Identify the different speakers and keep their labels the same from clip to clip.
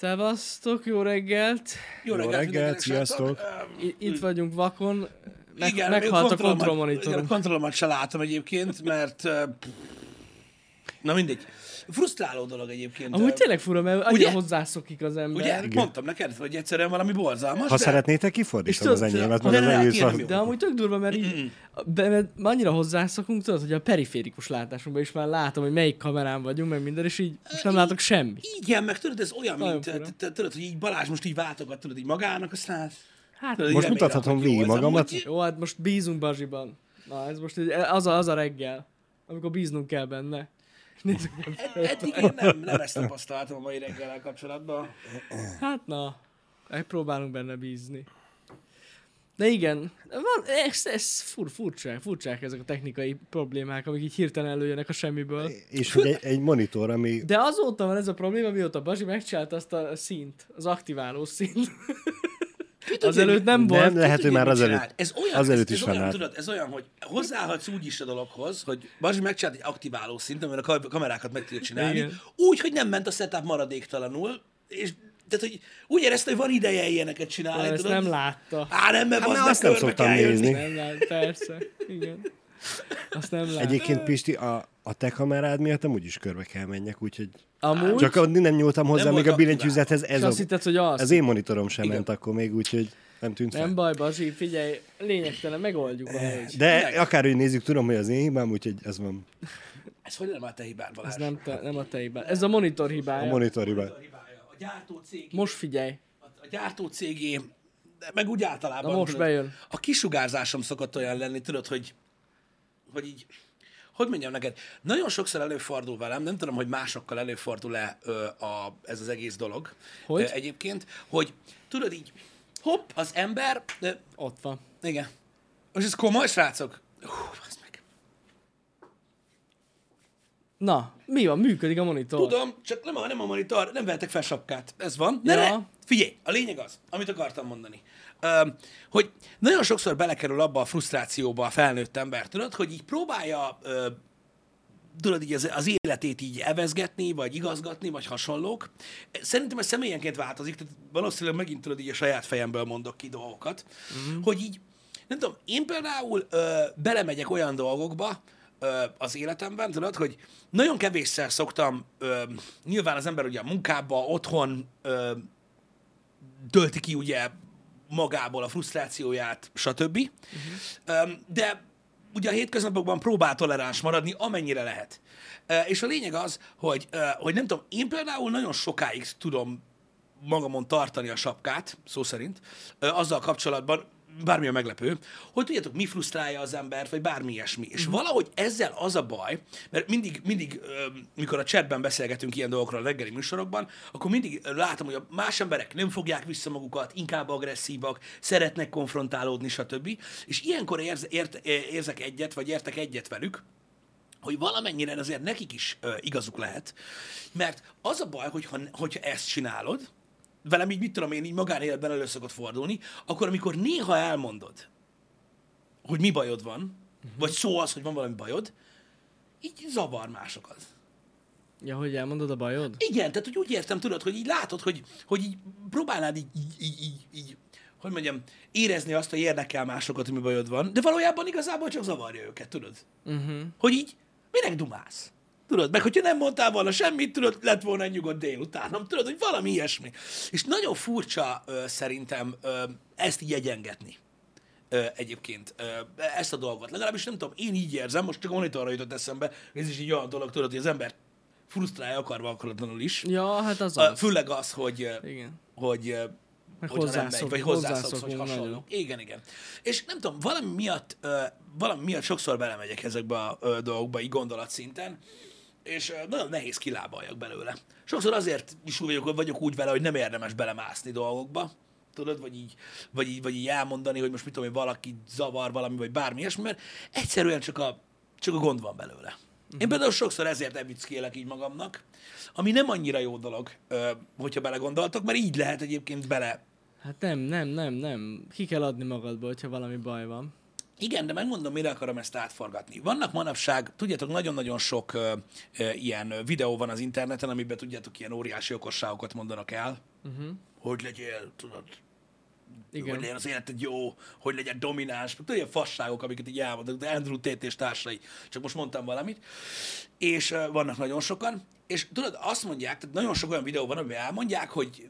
Speaker 1: Szevasztok, jó reggelt!
Speaker 2: Jó
Speaker 3: Jó
Speaker 2: reggelt,
Speaker 3: reggelt,
Speaker 2: mindenkinek,
Speaker 3: sziasztok.
Speaker 1: I- itt vagyunk vakon. Meg,
Speaker 2: Igen,
Speaker 1: meghalt a
Speaker 2: kontrollomat- Igen, a kontrollomat se látom egyébként, mert... Na mindegy. Frusztráló dolog egyébként.
Speaker 1: Amúgy tényleg fura, mert annyira
Speaker 2: Ugye?
Speaker 1: hozzászokik az ember.
Speaker 2: Ugye? Mondtam neked, hogy egyszerűen valami borzalmas.
Speaker 3: Ha
Speaker 2: de-
Speaker 3: szeretnétek, kifordítom az enyémet,
Speaker 2: de
Speaker 3: mert az egész
Speaker 2: jó.
Speaker 1: De amúgy tök durva, mert így be, mert annyira hozzászokunk, tudod, hogy a periférikus látásunkban is már látom, hogy melyik kamerán vagyunk, meg minden, és így most nem látok semmit.
Speaker 2: Igen, meg tudod, ez olyan, mint, tudod, hogy így Balázs most így váltogat, tudod, így magának, aztán...
Speaker 1: Hát,
Speaker 3: Most
Speaker 2: remélem,
Speaker 3: mutathatom végig magamat.
Speaker 1: jó, hát most bízunk Bazsiban. Na, ez most az, a, az a reggel, amikor bíznunk kell benne. Nézzük meg.
Speaker 2: Eddig én nem, nem ezt tapasztaltam a mai reggel kapcsolatban.
Speaker 1: Hát na, megpróbálunk benne bízni. De igen, van, ez, ez fur, furcsák, furcsák ezek a technikai problémák, amik így hirtelen előjönnek a semmiből.
Speaker 3: És hogy egy, egy monitor, ami...
Speaker 1: De azóta van ez a probléma, mióta Bazsi megcsinálta azt a színt, az aktiváló színt. Azelőtt nem volt.
Speaker 3: Nem, lehet, hogy már azelőtt.
Speaker 2: Ez olyan,
Speaker 3: azelőtt
Speaker 2: ez,
Speaker 3: is
Speaker 2: ez olyan, tudod, ez olyan, hogy hozzáadsz úgy is a dologhoz, hogy Bazsi megcsinált egy aktiváló szint, amivel a ka- kamerákat meg tudja csinálni,
Speaker 1: Igen.
Speaker 2: úgy, hogy nem ment a setup maradéktalanul, és tehát, hogy úgy érezte, hogy van ideje ilyeneket csinálni,
Speaker 1: Ezt
Speaker 2: tudod?
Speaker 1: nem látta.
Speaker 2: Á, nem, mert
Speaker 3: Hát,
Speaker 2: az
Speaker 3: mert azt nem szoktam nézni.
Speaker 1: Nem lát, persze. Igen. Azt nem lát.
Speaker 3: Egyébként, Pisti, a, a te kamerád miatt nem úgyis körbe kell menjek, úgyhogy...
Speaker 1: Amúgy,
Speaker 3: Csak addig nem nyúltam hozzá,
Speaker 2: Nem
Speaker 3: még a billentyűzethez ez, a,
Speaker 1: azt hitted, hogy az.
Speaker 3: az én monitorom sem
Speaker 2: Igen.
Speaker 3: ment akkor még, úgyhogy nem tűnt fel.
Speaker 1: Nem baj, Bazsi, figyelj, lényegtelen, megoldjuk valahogy.
Speaker 3: De
Speaker 2: Meg.
Speaker 3: akárhogy nézzük, tudom, hogy az én hibám, úgyhogy ez van
Speaker 2: Ez hogy nem a te hibád, Balázs?
Speaker 1: Ez nem, te, nem a te hibád. Ez a monitor
Speaker 3: a
Speaker 1: hibája.
Speaker 3: monitor hibá.
Speaker 2: A hibája. A gyártó cég,
Speaker 1: Most figyelj.
Speaker 2: a gyártó cégé, de meg úgy általában.
Speaker 1: Na most
Speaker 2: tudod,
Speaker 1: bejön.
Speaker 2: A kisugárzásom szokott olyan lenni, tudod, hogy, hogy így, hogy mondjam neked, nagyon sokszor előfordul velem, nem tudom, hogy másokkal előfordul-e ö, a, ez az egész dolog
Speaker 1: Hogy?
Speaker 2: Ö, egyébként, hogy tudod így, hopp, az ember, de,
Speaker 1: Ott van.
Speaker 2: igen, most ez komoly, srácok? Hú, meg.
Speaker 1: Na, mi van? Működik a monitor.
Speaker 2: Tudom, csak nem a, nem a monitor, nem vettek fel sapkát. Ez van. De
Speaker 1: Ja.
Speaker 2: ne, figyelj, a lényeg az, amit akartam mondani. Hogy nagyon sokszor belekerül abba a frusztrációba a felnőtt ember, tudod, hogy így próbálja tudod, így az, az életét így evezgetni, vagy igazgatni, vagy hasonlók. Szerintem ez személyenként változik, tehát valószínűleg megint tudod, így a saját fejemből mondok ki dolgokat, uh-huh. hogy így, nem tudom, én például ö, belemegyek olyan dolgokba ö, az életemben, tudod, hogy nagyon kevésszer szoktam, ö, nyilván az ember ugye a munkába, otthon ö, tölti ki ugye magából a frusztrációját, stb. Uh-huh. De ugye a hétköznapokban próbál toleráns maradni, amennyire lehet. És a lényeg az, hogy, hogy nem tudom, én például nagyon sokáig tudom magamon tartani a sapkát, szó szerint, azzal kapcsolatban, bármilyen meglepő, hogy tudjátok, mi frusztrálja az embert, vagy bármi ilyesmi. És valahogy ezzel az a baj, mert mindig, mindig, mikor a chatben beszélgetünk ilyen dolgokról a reggeli műsorokban, akkor mindig látom, hogy a más emberek nem fogják vissza magukat, inkább agresszívak, szeretnek konfrontálódni, stb. És ilyenkor érz, ért, érzek egyet, vagy értek egyet velük, hogy valamennyire azért nekik is ö, igazuk lehet, mert az a baj, hogyha, hogyha ezt csinálod, velem így mit tudom én, így magánéletben elő szokott fordulni, akkor amikor néha elmondod, hogy mi bajod van, uh-huh. vagy szó az, hogy van valami bajod, így zavar másokat.
Speaker 1: Ja, hogy elmondod a bajod?
Speaker 2: Igen, tehát hogy úgy értem, tudod, hogy így látod, hogy, hogy így próbálnád így, így, így, így, hogy mondjam, érezni azt, hogy érdekel másokat, hogy mi bajod van, de valójában igazából csak zavarja őket, tudod?
Speaker 1: Uh-huh.
Speaker 2: Hogy így, minek dumálsz? Tudod, meg hogyha nem mondtál volna semmit, tudod, lett volna egy nyugodt délután, nem tudod, hogy valami ilyesmi. És nagyon furcsa ö, szerintem ö, ezt így egyengetni ö, egyébként ö, ezt a dolgot. Legalábbis nem tudom, én így érzem, most csak monitorra jutott eszembe, ez is így olyan dolog, tudod, hogy az ember frusztrálja akarva akaratlanul is.
Speaker 1: Ja, hát az az.
Speaker 2: Főleg az, hogy,
Speaker 1: Igen.
Speaker 2: hogy
Speaker 1: Meg hozzászok-
Speaker 2: vagy hozzászoksz, vagy hasonló.
Speaker 1: nagyon.
Speaker 2: Igen, igen. És nem tudom, valami miatt, valami miatt sokszor belemegyek ezekbe a dolgokba, így gondolatszinten, és nagyon nehéz kilábaljak belőle. Sokszor azért is úgy vagyok, vagyok úgy vele, hogy nem érdemes belemászni dolgokba, tudod, vagy így, vagy így, vagy így elmondani, hogy most mit tudom, hogy valaki zavar valami, vagy bármi ilyesmi, mert egyszerűen csak a, csak a gond van belőle. Én például sokszor ezért evickélek így magamnak, ami nem annyira jó dolog, hogyha belegondoltok, mert így lehet egyébként bele
Speaker 1: Hát nem, nem, nem, nem. Ki kell adni magadból, hogyha valami baj van.
Speaker 2: Igen, de megmondom, mire akarom ezt átforgatni. Vannak manapság, tudjátok, nagyon-nagyon sok ö, ö, ilyen videó van az interneten, amiben tudjátok, ilyen óriási okosságokat mondanak el, uh-huh. hogy legyél, tudod, Igen. hogy legyen az életed jó, hogy legyen domináns, tudod, ilyen fasságok, amiket így elmondok, de Andrew Tate és társai, csak most mondtam valamit, és ö, vannak nagyon sokan, és tudod, azt mondják, tehát nagyon sok olyan videó van, amiben elmondják, hogy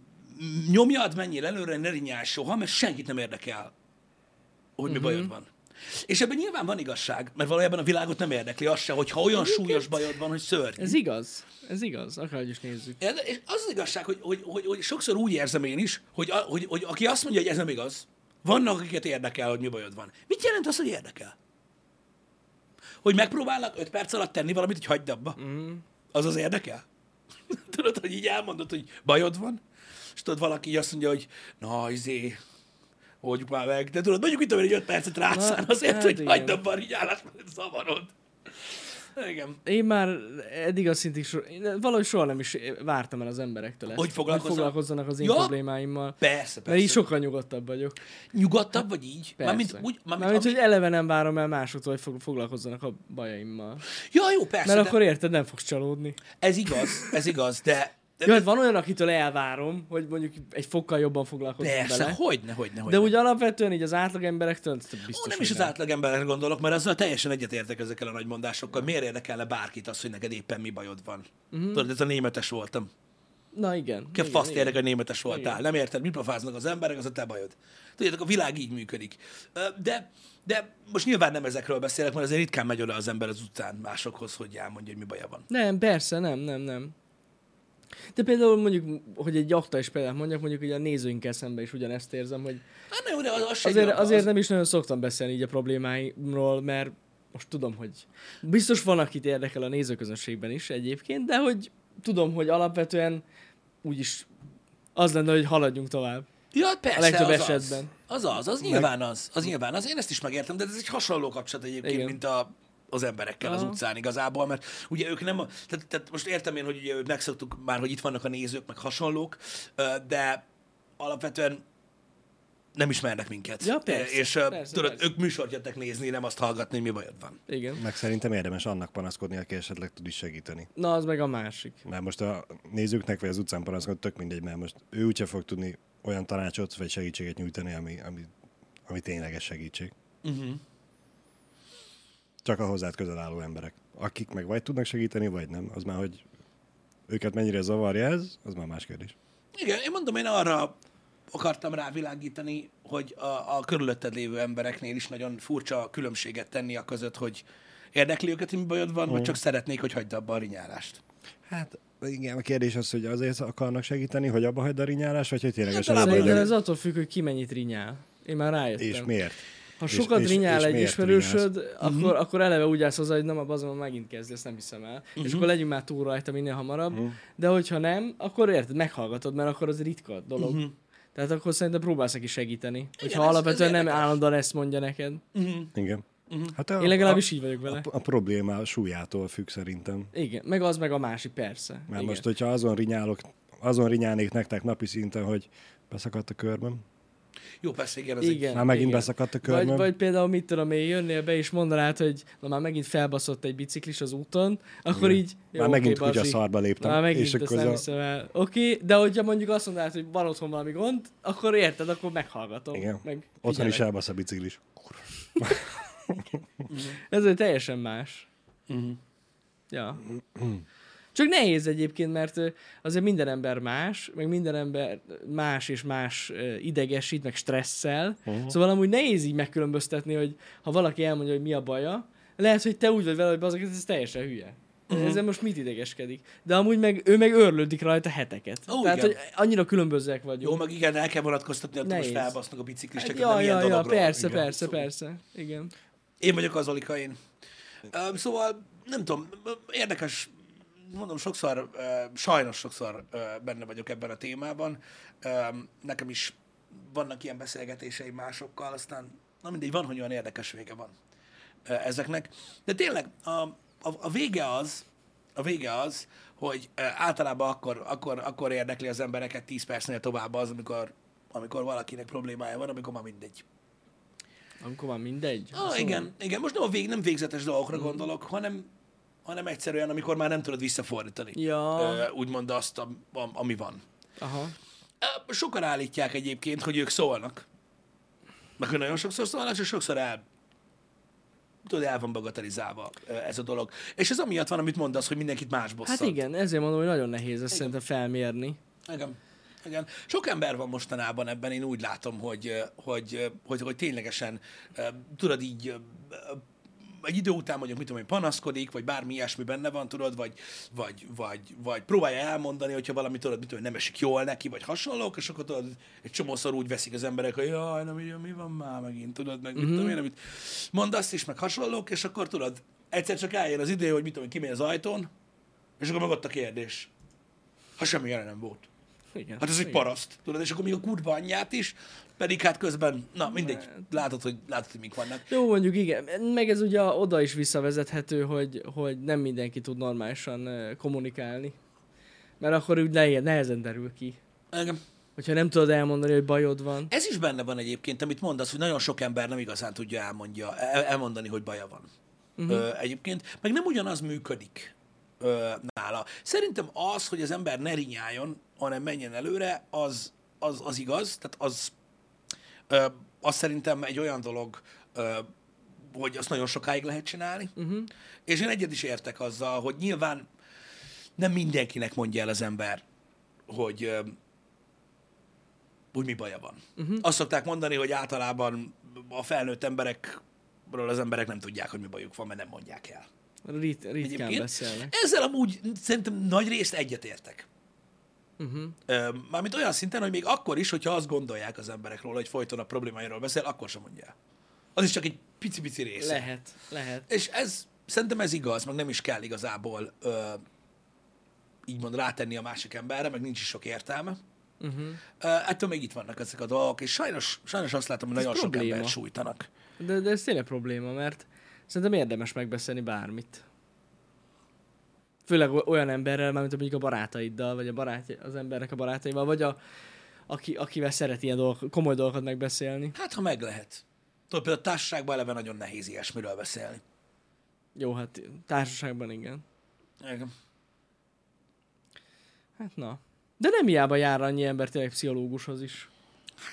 Speaker 2: nyomjad, menjél előre, ne rinyálj soha, mert senkit nem érdekel, hogy mi
Speaker 1: Mhm.
Speaker 2: bajod van. És ebben nyilván van igazság, mert valójában a világot nem érdekli az se, hogyha olyan súlyos bajod van, hogy szörny.
Speaker 1: Ez igaz. Ez igaz. Akárhogy is nézzük.
Speaker 2: Ja, És az az igazság, hogy, hogy, hogy, hogy sokszor úgy érzem én is, hogy, a, hogy, hogy aki azt mondja, hogy ez nem igaz, vannak, akiket érdekel, hogy mi bajod van. Mit jelent az, hogy érdekel? Hogy megpróbálnak öt perc alatt tenni valamit, hogy hagyd abba? Mm. Az az érdekel? tudod, hogy így elmondod, hogy bajod van, és tudod, valaki így azt mondja, hogy na, izé, oldjuk már meg. De tudod, mondjuk itt egy öt percet rátszán
Speaker 1: Na,
Speaker 2: azért,
Speaker 1: hát
Speaker 2: hogy hagyd abba a rigyálást, mert zavarod. Igen.
Speaker 1: Én már eddig a szintig so, valahogy soha nem is vártam el az emberektől ezt.
Speaker 2: Hogy foglalkozzanak?
Speaker 1: Hogy foglalkozzanak az én
Speaker 2: Ja.
Speaker 1: problémáimmal.
Speaker 2: Persze,
Speaker 1: Mert így
Speaker 2: persze.
Speaker 1: sokkal nyugodtabb vagyok.
Speaker 2: Nyugodtabb vagy így?
Speaker 1: Persze.
Speaker 2: Mármint úgy, mármint,
Speaker 1: Mármint,
Speaker 2: ami...
Speaker 1: hogy eleve nem várom el másoktól, hogy fog- foglalkozzanak a bajaimmal.
Speaker 2: Ja, jó, persze,
Speaker 1: Mert
Speaker 2: de
Speaker 1: akkor érted, nem fogsz csalódni.
Speaker 2: ez igaz, ez igaz, de, de
Speaker 1: Jó, hát van olyan, akitől elvárom, hogy mondjuk egy fokkal jobban foglalkozzon
Speaker 2: persze,
Speaker 1: vele.
Speaker 2: hogyne, hogyne, hogyne.
Speaker 1: De úgy alapvetően így az átlag emberektől ez biztos,
Speaker 2: Ó, nem is az átlagemberre gondolok, mert azzal teljesen egyetértek ezekkel a nagy mondásokkal. Miért érdekelne bárkit az, hogy neked éppen mi bajod van? Uh-huh. Tudod, ez a németes voltam.
Speaker 1: Na igen.
Speaker 2: Ki faszt érdekel, hogy németes voltál.
Speaker 1: Igen.
Speaker 2: Nem érted, mit pofáznak az emberek, az a te bajod. Tudjátok, a világ így működik. De, de most nyilván nem ezekről beszélek, mert azért ritkán megy oda az ember az utcán másokhoz, hogy elmondja, hogy mi baja van.
Speaker 1: Nem, persze, nem, nem, nem. De például mondjuk, hogy egy aktuális példát mondjak, mondjuk ugye a nézőinkkel szemben is ugyanezt érzem, hogy
Speaker 2: Hát jó, de az, az
Speaker 1: azért,
Speaker 2: nyilatkoz-
Speaker 1: azért nem is nagyon szoktam beszélni így a problémáimról, mert most tudom, hogy biztos van, akit érdekel a nézőközönségben is egyébként, de hogy tudom, hogy alapvetően úgyis az lenne, hogy haladjunk tovább.
Speaker 2: Ja, persze,
Speaker 1: A legtöbb
Speaker 2: az
Speaker 1: esetben.
Speaker 2: Az, az, az, az nyilván az, az nyilván az. Én ezt is megértem, de ez egy hasonló kapcsolat egyébként,
Speaker 1: Igen.
Speaker 2: mint a, az emberekkel az utcán igazából, mert ugye ők nem, a- tehát, tehát most értem én, hogy ugye ők megszoktuk már, hogy itt vannak a nézők, meg hasonlók, de alapvetően nem ismernek minket.
Speaker 1: Ja, persze,
Speaker 2: És
Speaker 1: persze,
Speaker 2: tudod,
Speaker 1: persze.
Speaker 2: ők műsort jöttek nézni, nem azt hallgatni, hogy mi bajod van.
Speaker 1: Igen.
Speaker 3: Meg szerintem érdemes annak panaszkodni, aki esetleg tud is segíteni.
Speaker 1: Na, az meg a másik.
Speaker 3: Mert most a nézőknek vagy az utcán panaszkodni tök mindegy, mert most ő úgyse fog tudni olyan tanácsot vagy segítséget nyújtani, ami, ami, ami tényleges segítség.
Speaker 2: Uh-huh.
Speaker 3: Csak a hozzád közel álló emberek. Akik meg vagy tudnak segíteni, vagy nem. Az már, hogy őket mennyire zavarja ez, az már más kérdés.
Speaker 2: Igen, én mondom, én arra akartam rávilágítani, hogy a, a körülötted lévő embereknél is nagyon furcsa különbséget tenni a között, hogy érdekli őket, hogy mi bajod van, vagy csak szeretnék, hogy hagyd abba a rinyálást.
Speaker 3: Hát igen, a kérdés az, hogy azért akarnak segíteni, hogy abba hagyd a rinyálás, vagy hogy ténylegesen
Speaker 2: Általában
Speaker 3: abba
Speaker 1: ez attól függ, hogy ki mennyit rinyál. Én már rájöttem.
Speaker 3: És miért?
Speaker 1: Ha
Speaker 3: És-
Speaker 1: sokat
Speaker 3: és-
Speaker 1: rinyál
Speaker 3: és
Speaker 1: egy ismerősöd,
Speaker 2: Mhm.
Speaker 1: akkor, akkor eleve úgy állsz hozzá, hogy nem, a bazon megint kezdi, ezt nem hiszem el.
Speaker 2: Mhm.
Speaker 1: És akkor legyünk már túl rajta minél hamarabb. De hogyha nem, akkor érted, meghallgatod, mert akkor az ritka dolog. Tehát akkor szerintem próbálsz neki segíteni. Hogyha
Speaker 2: ez- ez
Speaker 1: alapvetően nem
Speaker 2: érdekes.
Speaker 1: állandóan ezt mondja neked.
Speaker 3: Igen. Hát a,
Speaker 1: Én legalábbis
Speaker 3: a,
Speaker 1: így vagyok vele.
Speaker 3: a, a probléma súlyától függ szerintem.
Speaker 1: Igen, meg az, meg a másik, persze.
Speaker 3: Mert
Speaker 1: Igen.
Speaker 3: most, hogyha azon rinyálok, azon rinyálnék nektek napi szinten, hogy beszakadt a körmöm.
Speaker 2: Jó, persze, igen, ez
Speaker 1: Igen.
Speaker 3: Már megint
Speaker 1: igen.
Speaker 3: beszakadt a
Speaker 1: Vagy,
Speaker 3: körmöm.
Speaker 1: vagy például mit tudom én, jönnél be és mondanád, hogy na már megint felbaszott egy biciklis az úton, akkor így...
Speaker 3: Már megint
Speaker 1: oké,
Speaker 3: kutya
Speaker 1: bazsi.
Speaker 3: szarba léptem.
Speaker 1: Már megint
Speaker 3: és
Speaker 1: ezt
Speaker 3: akkor
Speaker 1: nem
Speaker 3: az a,
Speaker 1: hiszem el. Oké, de hogyha mondjuk azt mondanád, hogy van otthon valami gond, akkor érted, akkor meghallgatom.
Speaker 3: igen.
Speaker 1: Meg
Speaker 3: Otthon is elbasz a biciklis.
Speaker 1: Ez egy teljesen más.
Speaker 2: Uh-huh.
Speaker 1: Ja. Csak nehéz egyébként, mert azért minden ember más, meg minden ember más és más idegesít, meg stresszel. Uh-huh. Szóval amúgy nehéz így megkülönböztetni, hogy ha valaki elmondja, hogy mi a baja, lehet, hogy te úgy vagy vele, hogy azok, ez teljesen hülye. Uh-huh. Ezzel most mit idegeskedik? De amúgy meg ő meg örlődik rajta heteket.
Speaker 2: Ó,
Speaker 1: Tehát,
Speaker 2: igen.
Speaker 1: hogy annyira különbözőek vagyunk.
Speaker 2: Jó, meg igen, el kell vonatkoztatni, hogy most felbasznak a biciklisteket,
Speaker 1: hát, ja, ja, ja, persze,
Speaker 2: Igen.
Speaker 1: persze,
Speaker 2: Szóval-
Speaker 1: persze. Igen.
Speaker 2: Én vagyok az Olika, én. Um, szóval, nem tudom, érdekes, mondom, sokszor, sajnos sokszor benne vagyok ebben a témában. Nekem is vannak ilyen beszélgetéseim másokkal, aztán, na mindegy, van, hogy olyan érdekes vége van ezeknek. De tényleg, a, a, a vége az, a vége az, hogy általában akkor, akkor, akkor érdekli az embereket 10 percnél tovább az, amikor, amikor valakinek problémája van, amikor már mindegy.
Speaker 1: Amikor van mindegy.
Speaker 2: Ah, igen, igen, most nem, a vég, nem végzetes dolgokra
Speaker 1: Mm.
Speaker 2: gondolok, hanem, hanem egyszerűen, amikor már nem tudod visszafordítani.
Speaker 1: Ja.
Speaker 2: Úgymond azt, a, a, ami van.
Speaker 1: Aha.
Speaker 2: Sokan állítják egyébként, hogy ők szólnak. Meg nagyon sokszor szólnak, és sokszor el, tudod, el van bagatelizálva ez a dolog. És ez amiatt van, amit mondasz, hogy mindenkit más bosszant.
Speaker 1: Hát igen, ezért mondom, hogy nagyon nehéz ezt szerintem felmérni.
Speaker 2: Igen. Igen. Sok ember van mostanában ebben, én úgy látom, hogy, hogy, hogy, hogy ténylegesen tudod így egy idő után mondjuk, mit tudom én, panaszkodik, vagy bármi ilyesmi benne van, tudod, vagy, vagy, vagy, vagy próbálja elmondani, hogyha valami, tudod, mit tudom, nem esik jól neki, vagy hasonlók, és akkor tudod, egy csomószor úgy veszik az emberek, hogy jaj, nem, mi, mi van már megint, tudod, meg mit tudom én, amit mondasz is, meg hasonlók, és akkor tudod, egyszer csak eljön az idő, hogy mit tudom én, kimegy az ajtón, és akkor meg ott a kérdés. Ha semmi jelen nem volt.
Speaker 1: Igen.
Speaker 2: Hát ez egy
Speaker 1: igen.
Speaker 2: paraszt, tudod, és akkor még a kurva anyját is, pedig hát közben, na mindegy, látod, hogy, látod, hogy mik vannak.
Speaker 1: Jó, mondjuk igen. Meg ez ugye oda is visszavezethető, hogy, hogy nem mindenki tud normálisan kommunikálni. Mert akkor úgy nehe- nehezen derül ki.
Speaker 2: Igen.
Speaker 1: Hogyha nem tudod elmondani, hogy bajod van.
Speaker 2: Ez is benne van egyébként, amit mondasz, hogy nagyon sok ember nem igazán tudja elmondja, el, elmondani, hogy baja van. Uh-huh. Ö, egyébként, meg nem ugyanaz működik ö, nála. Szerintem az, hogy az ember ne rinyáljon, hanem menjen előre, az, az, az igaz, tehát az, ö, az szerintem egy olyan dolog, ö, hogy azt nagyon sokáig lehet csinálni. Uh-huh. És én egyet is értek azzal, hogy nyilván nem mindenkinek mondja el az ember, hogy ö, úgy mi baja van. Uh-huh. Azt szokták mondani, hogy általában a felnőtt emberekről az emberek nem tudják, hogy mi bajuk van, mert nem mondják el.
Speaker 1: Rit, ritkán beszélnek.
Speaker 2: ezzel amúgy szerintem nagy részt egyetértek.
Speaker 1: Uh-huh.
Speaker 2: Mármint olyan szinten, hogy még akkor is, hogyha azt gondolják az emberek róla, hogy folyton a problémáiról beszél, akkor sem mondja el. Az is csak egy pici-pici része.
Speaker 1: Lehet, lehet.
Speaker 2: És ez, szerintem ez igaz, meg nem is kell igazából ö, így mond rátenni a másik emberre, meg nincs is sok értelme.
Speaker 1: Uh-huh.
Speaker 2: Ö, ettől még itt vannak ezek a dolgok, és sajnos, sajnos azt látom, hogy
Speaker 1: Ez
Speaker 2: nagyon sok
Speaker 1: probléma.
Speaker 2: embert sújtanak.
Speaker 1: De, de ez tényleg probléma, mert szerintem érdemes megbeszélni bármit. Főleg olyan emberrel, mint mondjuk a barátaiddal, vagy a barátja, az embernek a barátaival, vagy a, aki, akivel szeret ilyen dolgok, komoly dolgokat megbeszélni.
Speaker 2: Hát, ha meg lehet. Tudod, például a társaságban eleve nagyon nehéz ilyesmiről beszélni.
Speaker 1: Jó, hát társaságban igen.
Speaker 2: Igen.
Speaker 1: Hát na. De nem hiába jár annyi ember tényleg pszichológushoz is.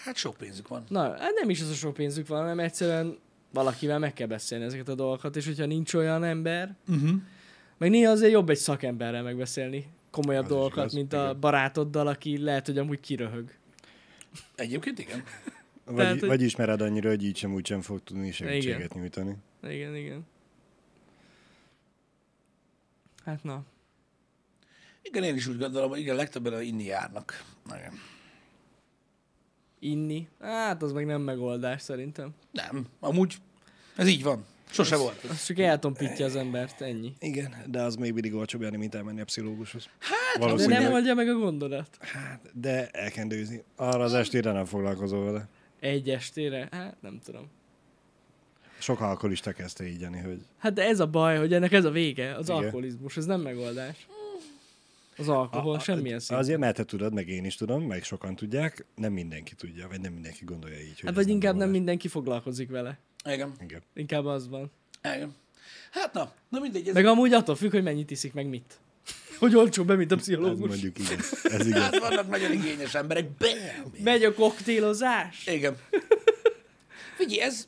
Speaker 2: Hát sok pénzük van.
Speaker 1: Na, hát nem is az a sok pénzük van, hanem egyszerűen valakivel meg kell beszélni ezeket a dolgokat, és hogyha nincs olyan ember,
Speaker 2: Uh-huh.
Speaker 1: Meg néha azért jobb egy szakemberrel megbeszélni komolyabb
Speaker 3: Az
Speaker 1: dolgokat,
Speaker 3: igaz,
Speaker 1: mint a
Speaker 3: igen.
Speaker 1: barátoddal, aki lehet, hogy amúgy kiröhög.
Speaker 2: Egyébként igen.
Speaker 3: Vagy,
Speaker 1: Tehát, hogy-
Speaker 3: vagy ismered annyira, hogy így sem úgy sem fog tudni segítséget nyújtani.
Speaker 1: Igen, igen. Hát na.
Speaker 2: Igen, én is úgy gondolom, hogy igen, legtöbben inni járnak. Igen.
Speaker 1: Inni? Hát az meg nem megoldás szerintem.
Speaker 2: Nem, amúgy ez így van. Sose volt.
Speaker 1: Az csak eltompítja az embert, ennyi.
Speaker 3: Igen, de az még mindig olcsóbb járni, mint elmenni a pszichológushoz.
Speaker 2: Hát,
Speaker 1: De nem oldja meg a gondolat.
Speaker 3: Hát, de elkendőzni. Arra az estére nem foglalkozol vele.
Speaker 1: Egy estére? Hát nem tudom.
Speaker 3: Sok alkoholista kezdte így Jani, hogy
Speaker 1: Hát de ez a baj, hogy ennek ez a vége, az
Speaker 3: Igen.
Speaker 1: alkoholizmus, ez nem megoldás. Az alkohol,
Speaker 3: A- a-
Speaker 1: semmilyen szinten.
Speaker 3: Azért, mert te tudod, meg én is tudom, meg sokan tudják, nem mindenki tudja, vagy nem mindenki gondolja így. Hogy
Speaker 1: Hát
Speaker 3: ez
Speaker 1: vagy inkább nem
Speaker 3: megoldás.
Speaker 1: mindenki foglalkozik vele.
Speaker 2: Igen.
Speaker 3: Igen.
Speaker 1: Inkább az van.
Speaker 2: igen. Hát na, na mindegy. Ez,
Speaker 1: Meg amúgy attól függ, hogy mennyit iszik, meg mit. Hogy olcsó be, mint a
Speaker 3: Ez
Speaker 1: pszichológus.
Speaker 3: mondjuk igaz. Ez igaz.
Speaker 2: hát vannak nagyon igényes emberek. Bam!
Speaker 1: Megy a koktélozás?
Speaker 2: Igen. Figyelj, ez,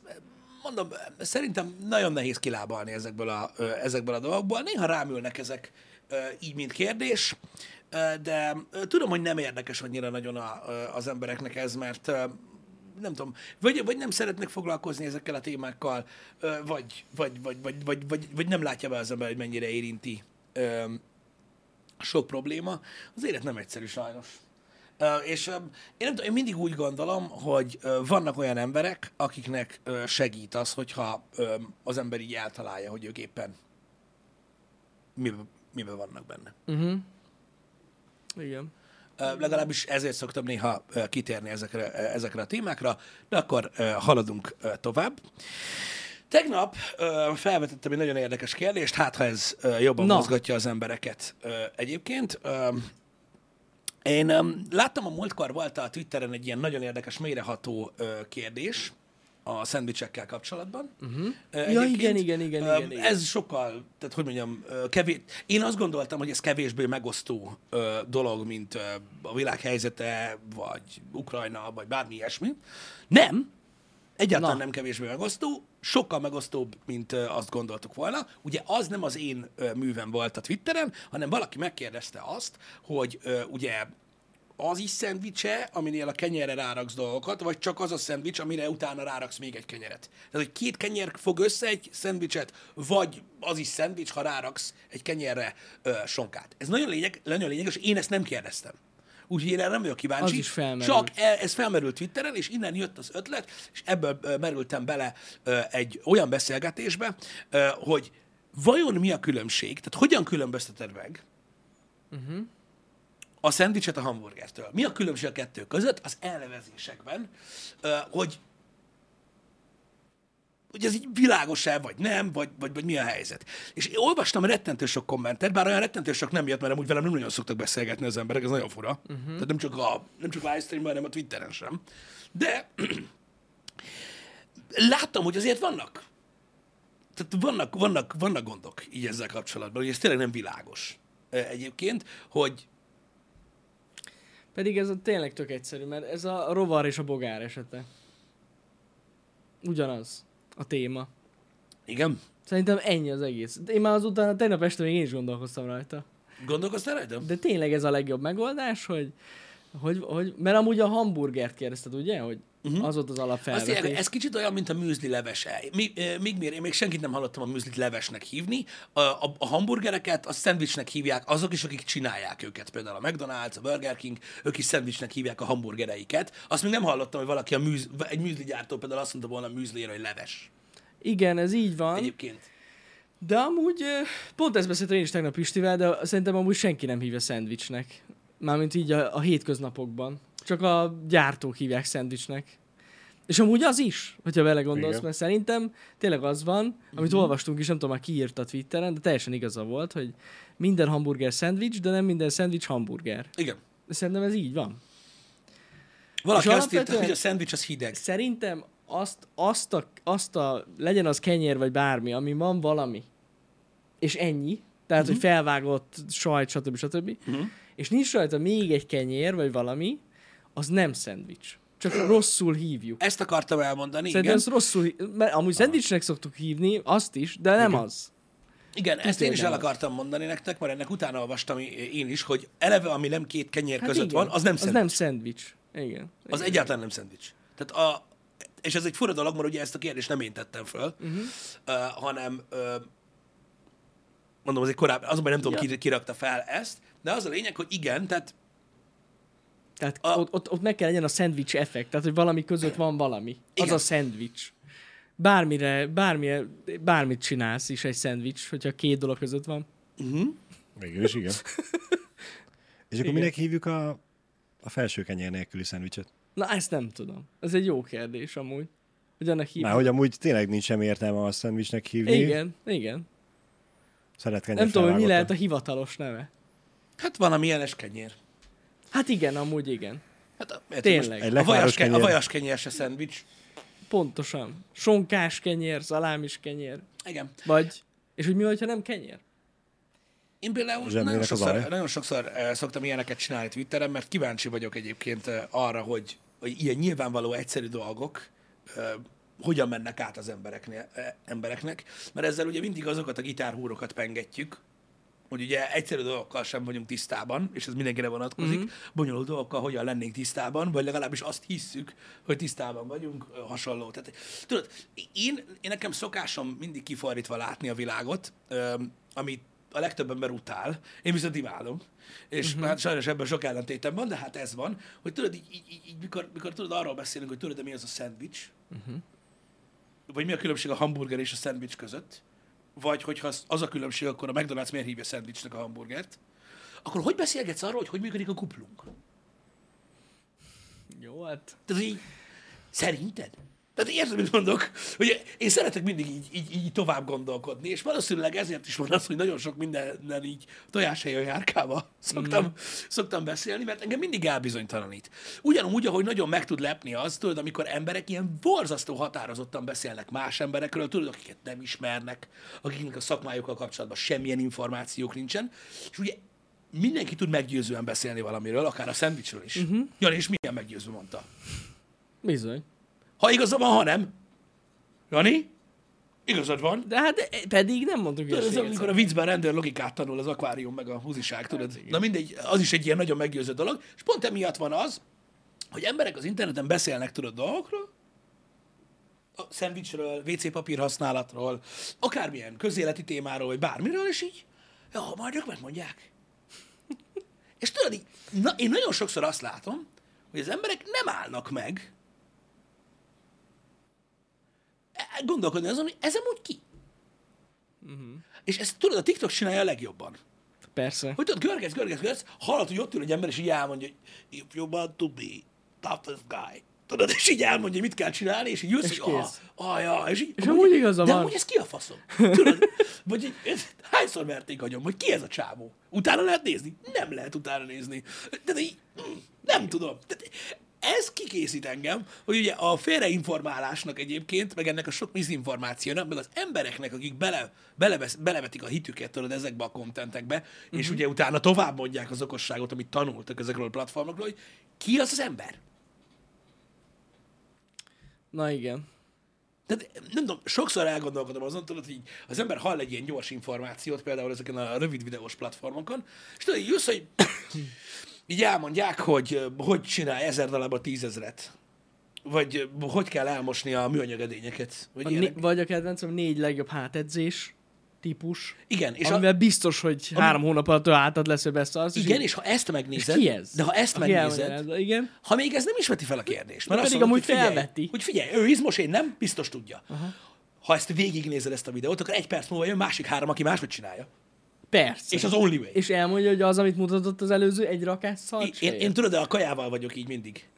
Speaker 2: mondom, szerintem nagyon nehéz kilábalni ezekből a, ezekből a dolgokból. Néha rámülnek ezek így, mint kérdés, de tudom, hogy nem érdekes annyira nagyon a, az embereknek ez, mert nem tudom, vagy, vagy nem szeretnek foglalkozni ezekkel a témákkal, vagy, vagy, vagy, vagy, vagy, vagy, vagy nem látja be az ember, hogy mennyire érinti ö, sok probléma. Az élet nem egyszerű sajnos. Ö, és ö, én nem tudom, én mindig úgy gondolom, hogy ö, vannak olyan emberek, akiknek segít az, hogyha az ember így eltalálja, hogy ők éppen miben, miben vannak benne.
Speaker 1: Uh-huh. Igen.
Speaker 2: Legalábbis ezért szoktam néha kitérni ezekre, ezekre a témákra, de akkor haladunk tovább. Tegnap ö, felvetettem egy nagyon érdekes kérdést, hát ha ez ö, jobban
Speaker 1: Na.
Speaker 2: Na. mozgatja az embereket ö, egyébként. Ö, én ö, láttam a múltkor volt a Twitteren egy ilyen nagyon érdekes, mélyreható ö, kérdés, a, szendvicsekkel kapcsolatban.
Speaker 1: Uh-huh. Ja, igen, igen, igen, igen, igen.
Speaker 2: Ez sokkal, tehát hogy mondjam, kevés. Én azt gondoltam, hogy ez kevésbé megosztó dolog, mint a világ helyzete, vagy Ukrajna, vagy bármi ilyesmi. Nem, Egyáltalán
Speaker 1: Na.
Speaker 2: nem kevésbé megosztó, sokkal megosztóbb, mint azt gondoltuk volna. Ugye az nem az én művem volt a Twitteren, hanem valaki megkérdezte azt, hogy ugye az is szendvicse, aminél a kenyerre ráraksz dolgokat, vagy csak az a szendvics, amire utána ráraksz még egy kenyeret. Tehát, hogy két kenyer fog össze egy szendvicset, vagy az is szendvics, ha ráraksz egy kenyerre ö, sonkát. Ez nagyon, lényeg, nagyon lényeges, én ezt nem kérdeztem. Úgyhogy én erre nem vagyok kíváncsi.
Speaker 1: Az is felmerült.
Speaker 2: Csak e- ez felmerült Twitteren, és innen jött az ötlet, és ebből merültem bele egy olyan beszélgetésbe, hogy vajon mi a különbség, tehát hogyan különbözteted meg
Speaker 1: Uh-huh.
Speaker 2: A szendvicset a hamburgertől. Mi a különbség a kettő között? Az elnevezésekben, hogy hogy ez így világos-e, vagy nem, vagy, vagy, vagy mi a helyzet. És én olvastam rettentő sok kommentet, bár olyan rettentő sok nem jött, mert amúgy velem nem nagyon szoktak beszélgetni az emberek, ez nagyon fura. Uh-huh. Tehát nem csak a, nem csak a livestreamben, hanem a Twitteren sem. De láttam, hogy azért vannak. Tehát vannak, vannak, vannak gondok így ezzel kapcsolatban, hogy ez tényleg nem világos egyébként, hogy
Speaker 1: Pedig ez a tényleg tök egyszerű, mert ez a rovar és a bogár esete. Ugyanaz a téma.
Speaker 2: igen,
Speaker 1: Szerintem ennyi az egész. Én már azután, tegnap este még én is gondolkoztam rajta.
Speaker 2: gondolkoztál rajta?
Speaker 1: De tényleg ez a legjobb megoldás, hogy, hogy, hogy mert amúgy a hamburgert kérdezted, ugye? Hogy uh-huh. az volt az
Speaker 2: Azt
Speaker 1: alapfelvetés.
Speaker 2: mondják, ez kicsit olyan, mint a műzli levese. Mi, még, még, én még senkit nem hallottam a műzlit levesnek hívni. A, a, a hamburgereket a szendvicsnek hívják azok is, akik csinálják őket. Például a McDonald's, a Burger King, ők is szendvicsnek hívják a hamburgereiket. Azt még nem hallottam, hogy valaki a műz, egy műzli gyártó például azt mondta volna a műzlére, hogy leves.
Speaker 1: Igen, ez így van.
Speaker 2: Egyébként.
Speaker 1: De amúgy, pont ezt beszéltem én is tegnap Pistivel, de szerintem amúgy senki nem hívja szendvicsnek. Mármint így a, a hétköznapokban. Csak a gyártók hívják szendvicsnek. És amúgy az is, hogyha vele gondolsz,
Speaker 3: Igen.
Speaker 1: mert szerintem tényleg az van, amit olvastunk is, nem tudom, már kiírt a Twitteren, de teljesen igaza volt, hogy minden hamburger szendvics, de nem minden szendvics hamburger.
Speaker 2: Igen.
Speaker 1: Szerintem ez így van.
Speaker 2: Valaki
Speaker 1: És
Speaker 2: azt írta, hogy a szendvics az hideg.
Speaker 1: Szerintem azt, azt, a, azt a, legyen az kenyér vagy bármi, ami van valami, és ennyi, tehát, uh-huh. hogy felvágott sajt, stb. stb.
Speaker 2: Mhm.
Speaker 1: És nincs rajta még egy kenyér vagy valami, az nem szendvics. Csak rosszul hívjuk.
Speaker 2: Ezt akartam elmondani,
Speaker 1: Szerintem
Speaker 2: igen.
Speaker 1: rosszul, mert amúgy szendvicsnek szoktuk hívni, azt is, de nem
Speaker 2: Igen.
Speaker 1: az.
Speaker 2: Igen, ezt én is el
Speaker 1: az.
Speaker 2: akartam mondani nektek, mert ennek utána olvastam én is, hogy eleve, ami nem két kenyér között
Speaker 1: Hát igen,
Speaker 2: van, az nem
Speaker 1: az
Speaker 2: szendvics.
Speaker 1: nem szendvics. Igen.
Speaker 2: Az
Speaker 1: Igen.
Speaker 2: egyáltalán nem szendvics. Tehát a, és ez egy fura dolog, mert ugye ezt a kérdést nem én tettem föl, uh-huh. uh, hanem uh, mondom, azért korábban, azonban nem tudom,
Speaker 1: Ja.
Speaker 2: ki, ki rakta fel ezt, de az a lényeg, hogy igen, tehát
Speaker 1: Tehát
Speaker 2: A-
Speaker 1: ott, ott, ott meg kell legyen a szendvics effekt, tehát hogy valami között van valami. Az
Speaker 2: Igen.
Speaker 1: a szendvics. Bármire, bármire, bármit csinálsz is egy szendvics, hogyha két dolog között van.
Speaker 2: uh-huh.
Speaker 3: Végül is, igen. És akkor
Speaker 1: Igen.
Speaker 3: minek hívjuk a, a felső kenyér nélküli szendvicset?
Speaker 1: Na, ezt nem tudom. Ez egy jó kérdés amúgy. Hogy annak hívjuk.
Speaker 3: Már hogy amúgy tényleg nincs semmi értelme a szendvicsnek hívni.
Speaker 1: Igen, igen.
Speaker 3: Szeret kenyér
Speaker 1: Nem tudom, hogy mi lehet a hivatalos neve.
Speaker 2: hát valami ilyenes kenyér.
Speaker 1: Hát igen, amúgy igen.
Speaker 2: Hát, a-
Speaker 1: Tényleg.
Speaker 3: Egy
Speaker 2: A vajas, kenyér. a vajas kenyér se szendvics.
Speaker 1: Pontosan. Sonkás kenyér, szalámis kenyér.
Speaker 2: Igen.
Speaker 1: Vagy, és hogy mi, hogyha nem kenyér?
Speaker 2: Én például nagyon sokszor, nagyon sokszor uh, szoktam ilyeneket csinálni Twitteren, mert kíváncsi vagyok egyébként uh, arra, hogy, hogy ilyen nyilvánvaló egyszerű dolgok uh, hogyan mennek át az embereknél, embereknek, mert ezzel ugye mindig azokat a gitárhúrokat pengetjük, hogy ugye egyszerű dolgokkal sem vagyunk tisztában, és ez mindenkire vonatkozik, mm-hmm. bonyolult dolgokkal hogyan lennénk tisztában, vagy legalábbis azt hisszük, hogy tisztában vagyunk, hasonló. Tehát, tudod, én, én nekem szokásom mindig kifordítva látni a világot, öm, amit a legtöbb ember utál, én viszont imádom. És uh-huh. hát sajnos ebben sok ellentétem van, de hát ez van, hogy tudod, így, így, így, így mikor, mikor tudod arról beszélünk, hogy tudod, de mi az a szendvics, uh-huh. vagy mi a különbség a hamburger és a szendvics között, vagy hogyha az- az a különbség, akkor a McDonald's miért hívja szendvicsnek a hamburgert, akkor hogy beszélgetsz arról, hogy hogy működik a kuplunk?
Speaker 1: Jó, hát
Speaker 2: Tehát így, szerinted? Tehát érted, mit mondok? Hogy én szeretek mindig így, így, így tovább gondolkodni, és valószínűleg ezért is van az, hogy nagyon sok mindenen így tojáshelyen járkába szoktam, mm. szoktam beszélni, mert engem mindig elbizonytalanít. Ugyanúgy, ahogy nagyon meg tud lepni az, tudod, amikor emberek ilyen borzasztó határozottan beszélnek más emberekről, tudod, akiket nem ismernek, akiknek a szakmájukkal kapcsolatban semmilyen információk nincsen, és ugye mindenki tud meggyőzően beszélni valamiről, akár a szendvicsről is. Uh-huh. Jani, és milyen meggyőző mondta?
Speaker 1: Bizony.
Speaker 2: Ha igaza van, ha nem. Jani? Igazad van.
Speaker 1: De hát pedig nem mondtuk
Speaker 2: Tudod, ez amikor a viccben rendőr logikát tanul az akvárium meg a húziság, tudod? Na mindegy, az is egy ilyen nagyon meggyőző dolog. És pont emiatt van az, hogy emberek az interneten beszélnek, tudod, dolgokról, a szendvicsről, WC papír használatról, akármilyen közéleti témáról, vagy bármiről, és így, ja, majd ők megmondják. és tudod, így, na, én nagyon sokszor azt látom, hogy az emberek nem állnak meg, e- gondolkodni azon, hogy ez amúgy ki. Uh-huh. És ezt tudod, a TikTok csinálja a legjobban.
Speaker 1: Persze.
Speaker 2: Hogy tudod, görgetsz, görgetsz, görgetsz, hallod, hogy ott ül egy ember, és így elmondja, hogy if you want to be toughest guy. Tudod, és így elmondja, hogy mit kell csinálni, és így jössz,
Speaker 1: És
Speaker 2: hogy ah, ah, ja, és így,
Speaker 1: És amúgy igaza
Speaker 2: de
Speaker 1: van.
Speaker 2: amúgy ez ki a faszom? Tudod, vagy így, hányszor verték agyom, hogy ki ez a csávó? Utána lehet nézni? Nem lehet utána nézni. De, de így, nem tudom. Tehát ez kikészít engem, hogy ugye a félreinformálásnak egyébként, meg ennek a sok mizinformációnak, meg az embereknek, akik bele, belevesz, belevetik a hitüket tudod, ezekbe a kontentekbe, uh-huh. és ugye utána tovább mondják az okosságot, amit tanultak ezekről a platformokról, hogy ki az az ember?
Speaker 1: Na igen.
Speaker 2: Tehát nem tudom, sokszor elgondolkodom azon, tudod, hogy az ember hall egy ilyen gyors információt, például ezeken a rövid videós platformokon, és tudod, jössz, hogy így elmondják, hogy hogy csinálj ezer darabba tízezret. Vagy hogy kell elmosni a műanyag edényeket. Vagy
Speaker 1: A
Speaker 2: ilyenek.
Speaker 1: né- vagy a kedvencem négy legjobb hátedzés típus,
Speaker 2: Igen, és, a,
Speaker 1: amivel biztos, hogy három hónap alatt a hátad lesz, hogy beszarsz. és
Speaker 2: igen,
Speaker 1: így-
Speaker 2: és ha ezt megnézed,
Speaker 1: ki ez?
Speaker 2: de ha ezt
Speaker 1: Aki
Speaker 2: megnézed,
Speaker 1: elmagyarázza, Igen.
Speaker 2: ha még ez nem is veti fel a kérdést, mert
Speaker 1: pedig amúgy
Speaker 2: hogy figyelj,
Speaker 1: felveti.
Speaker 2: hogy figyelj, ő izmos, én nem, biztos tudja. Aha. Ha ezt végignézed ezt a videót, akkor egy perc múlva jön másik három, aki máshogy csinálja.
Speaker 1: Persze.
Speaker 2: És az only way.
Speaker 1: És elmondja, hogy az, amit mutatott az előző, egy rakás szart
Speaker 2: Én, én tudod, de a kajával vagyok így mindig.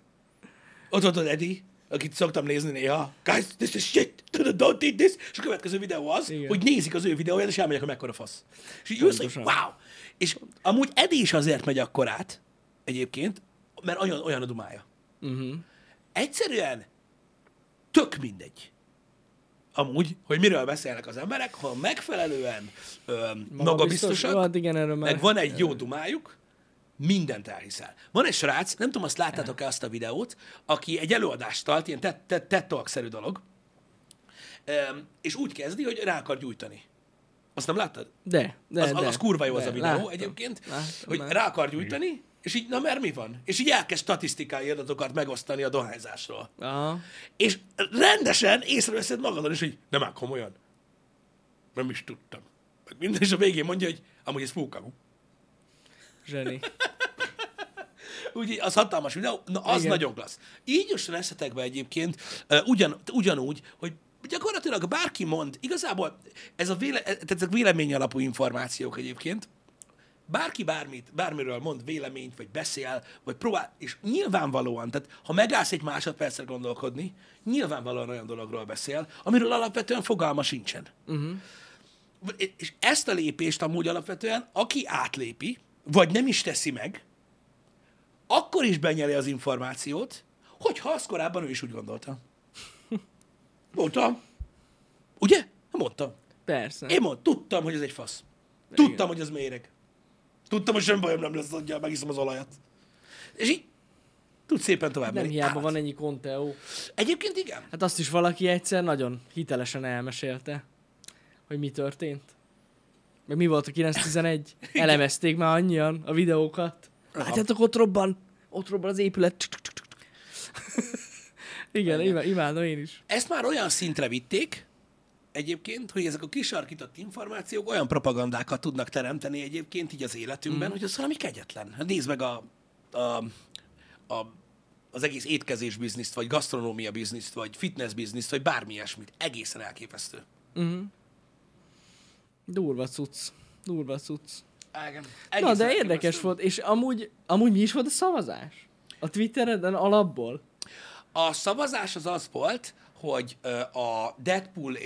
Speaker 2: Ott volt az Eddie, akit szoktam nézni néha. Guys, this is shit, tudod, don't eat this. És a következő videó az,
Speaker 1: Igen.
Speaker 2: hogy nézik az ő videóját, és elmondják, hogy mekkora fasz. És így ülsz, hogy wow. És amúgy Eddie is azért megy akkorát, egyébként, mert olyan, olyan a dumája.
Speaker 1: Uh-huh.
Speaker 2: Egyszerűen tök mindegy. Amúgy, hogy miről beszélnek az emberek, ha megfelelően ö, magabiztosak,
Speaker 1: Hát igen, erről már.
Speaker 2: meg van egy jó dumájuk, mindent elhiszel. Van egy srác, nem tudom, azt láttátok-e azt a videót, aki egy előadást tart, ilyen Talk-szerű dolog, és úgy kezdi, hogy rá akar gyújtani. Azt nem láttad?
Speaker 1: De, de,
Speaker 2: Az,
Speaker 1: de,
Speaker 2: az kurva jó az
Speaker 1: de,
Speaker 2: a videó
Speaker 1: láttam.
Speaker 2: egyébként,
Speaker 1: Láttam
Speaker 2: hogy rá akar gyújtani, és így, na mert mi van? És így elkezd statisztikai adatokat megosztani a dohányzásról.
Speaker 1: Aha.
Speaker 2: És rendesen észreveszed magadon is, hogy nem áll komolyan. Nem is tudtam. Meg Minden, és a végén mondja, hogy amúgy ez fúkamu.
Speaker 1: Zseni.
Speaker 2: Úgyhogy az hatalmas videó, na az
Speaker 1: Igen.
Speaker 2: nagyon klassz. Így jusson eszetekbe egyébként ugyan, ugyanúgy, hogy gyakorlatilag bárki mond, igazából ez a véle, tehát ezek vélemény alapú információk egyébként, bárki bármit, bármiről mond véleményt, vagy beszél, vagy próbál, és nyilvánvalóan, tehát ha megállsz egy másodpercre gondolkodni, nyilvánvalóan olyan dologról beszél, amiről alapvetően fogalma sincsen.
Speaker 1: Uh-huh.
Speaker 2: És ezt a lépést amúgy alapvetően, aki átlépi, vagy nem is teszi meg, akkor is benyeli az információt, hogyha azt korábban ő is úgy gondolta. Mondtam. Ugye? Mondtam.
Speaker 1: Persze.
Speaker 2: Én mondtam, tudtam, hogy ez egy fasz. Tudtam, hogy ez méreg. Tudtam, hogy semmi bajom nem lesz, hogy megiszom az olajat. És így tud szépen tovább
Speaker 1: Nem
Speaker 2: menni.
Speaker 1: hiába
Speaker 2: Hát,
Speaker 1: van ennyi konteó.
Speaker 2: Egyébként igen.
Speaker 1: Hát azt is valaki egyszer nagyon hitelesen elmesélte, hogy mi történt. Meg mi volt a 911? Elemezték már annyian a videókat. Látjátok, ott robban, ott robban az épület. Igen, imá- imádom én is.
Speaker 2: Ezt már olyan szintre vitték, egyébként, hogy ezek a kisarkított információk olyan propagandákat tudnak teremteni egyébként így az életünkben, mm. hogy az valami kegyetlen. Hát Nézd meg a, a, a, az egész étkezés bizniszt, vagy gasztronómia bizniszt, vagy fitness bizniszt, vagy bármi ilyesmit. Egészen elképesztő.
Speaker 1: Durva cucc. Durva cucc.
Speaker 2: Igen.
Speaker 1: Na, de érdekes volt, és amúgy, amúgy mi is volt a szavazás? A Twittereden alapból?
Speaker 2: A szavazás az az volt, hogy a Deadpool,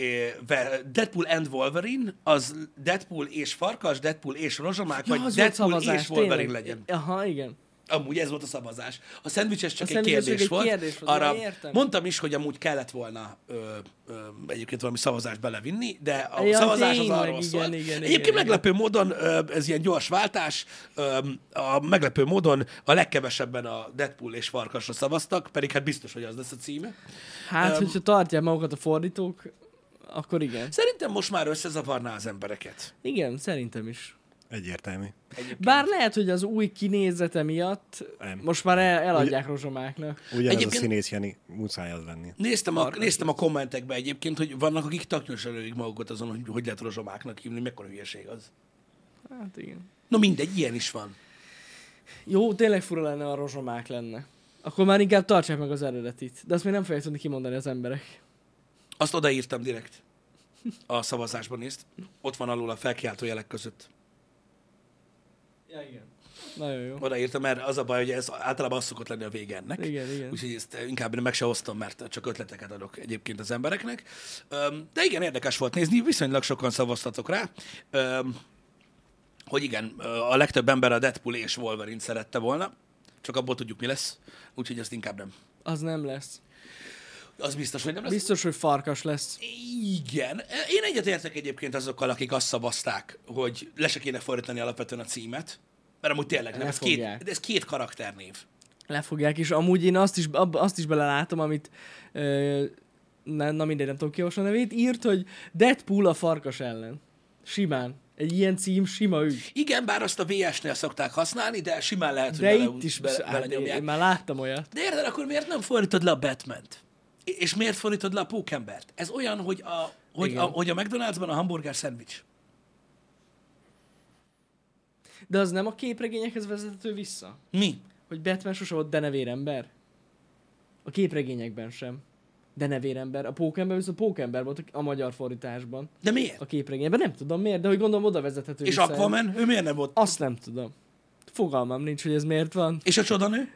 Speaker 2: Deadpool and Wolverine az Deadpool és farkas, Deadpool és rozsomák, vagy
Speaker 1: az volt
Speaker 2: Deadpool
Speaker 1: szavazás,
Speaker 2: és Wolverine
Speaker 1: tényleg.
Speaker 2: legyen.
Speaker 1: Aha, igen.
Speaker 2: Amúgy ez volt a szavazás. A szendvicses csak
Speaker 1: A
Speaker 2: egy kérdés,
Speaker 1: csak egy
Speaker 2: volt.
Speaker 1: kérdés volt,
Speaker 2: Arra
Speaker 1: értem.
Speaker 2: mondtam is, hogy amúgy kellett volna ö, ö, egyébként valami szavazást belevinni, de a
Speaker 1: Ja,
Speaker 2: szavazás az arról
Speaker 1: igen,
Speaker 2: szólt.
Speaker 1: igen, igen,
Speaker 2: egyébként
Speaker 1: igen.
Speaker 2: meglepő módon, ö, ez ilyen gyors váltás, ö, a meglepő módon a legkevesebben a Deadpool és Farkasra szavaztak, pedig hát biztos, hogy az lesz a címe.
Speaker 1: Hát,
Speaker 2: Öm.
Speaker 1: hogyha tartják magukat a fordítók, akkor igen.
Speaker 2: Szerintem most már összezavarná az embereket.
Speaker 1: Igen, szerintem is.
Speaker 3: Egyértelmű.
Speaker 2: Egyébként.
Speaker 1: Bár lehet, hogy az új kinézete miatt
Speaker 3: Nem.
Speaker 1: most már el, eladják rozsomáknak.
Speaker 3: Ugyanez
Speaker 2: Egyébként-
Speaker 3: a színész Jani, muszáj az lenni.
Speaker 2: Néztem a, néztem a kommentekbe egyébként, hogy vannak, akik taknyosan lőik magukat azon, hogy hogy lehet rozsomáknak hívni, mekkora hülyeség az.
Speaker 1: Hát igen.
Speaker 2: No mindegy, ilyen is van.
Speaker 1: Jó, tényleg fura lenne, ha rozsomák lenne. Akkor már inkább tartsák meg az eredetit. De azt még nem fogják tudni kimondani az emberek.
Speaker 2: Azt odaírtam direkt. A szavazásban nézd. Ott van alul a felkiáltó jelek között.
Speaker 1: Ja, igen. Nagyon jó.
Speaker 2: Odaírtam, mert az a baj, hogy ez általában az szokott lenni a vége ennek.
Speaker 1: Igen, igen.
Speaker 2: Úgyhogy ezt inkább meg se hoztam, mert csak ötleteket adok egyébként az embereknek. De igen, érdekes volt nézni, viszonylag sokan szavaztatok rá. Hogy igen, a legtöbb ember a Deadpool és Wolverine szerette volna, csak abból tudjuk, mi lesz. Úgyhogy ezt inkább nem.
Speaker 1: Az nem lesz.
Speaker 2: Az biztos, hogy nem lesz.
Speaker 1: Biztos, hogy farkas lesz.
Speaker 2: Igen. Én egyetértek egyébként azokkal, akik azt szavazták, hogy le se kéne fordítani alapvetően a címet, mert amúgy tényleg nem, ez két, de ez két karakternév.
Speaker 1: Lefogják, és amúgy én azt is, azt is belelátom, amit ö, na, na mindegy, nem tudom ki a nevét, írt, hogy Deadpool a farkas ellen. Simán. Egy ilyen cím sima ügy.
Speaker 2: Igen, bár azt a VS-nél szokták használni, de simán lehet, hogy
Speaker 1: De
Speaker 2: bele,
Speaker 1: itt is,
Speaker 2: bele,
Speaker 1: hát
Speaker 2: belenyomják.
Speaker 1: én már láttam olyat.
Speaker 2: De érted, akkor miért nem fordítod le a Batman-t? És miért fordítod le a Pókembert? Ez olyan, hogy a, hogy
Speaker 1: Igen.
Speaker 2: a, hogy a McDonald'sban a hamburger szendvics.
Speaker 1: De az nem a képregényekhez vezethető vissza?
Speaker 2: Mi?
Speaker 1: Hogy Batman sose volt denevérember? A képregényekben sem. Denevérember. A pókember viszont pókember volt a magyar fordításban.
Speaker 2: De miért?
Speaker 1: A képregényben nem tudom miért, de hogy gondolom oda vezethető
Speaker 2: És
Speaker 1: vissza.
Speaker 2: Aquaman? Ő miért nem volt?
Speaker 1: Azt nem tudom. Fogalmam nincs, hogy ez miért van.
Speaker 2: És a csodanő?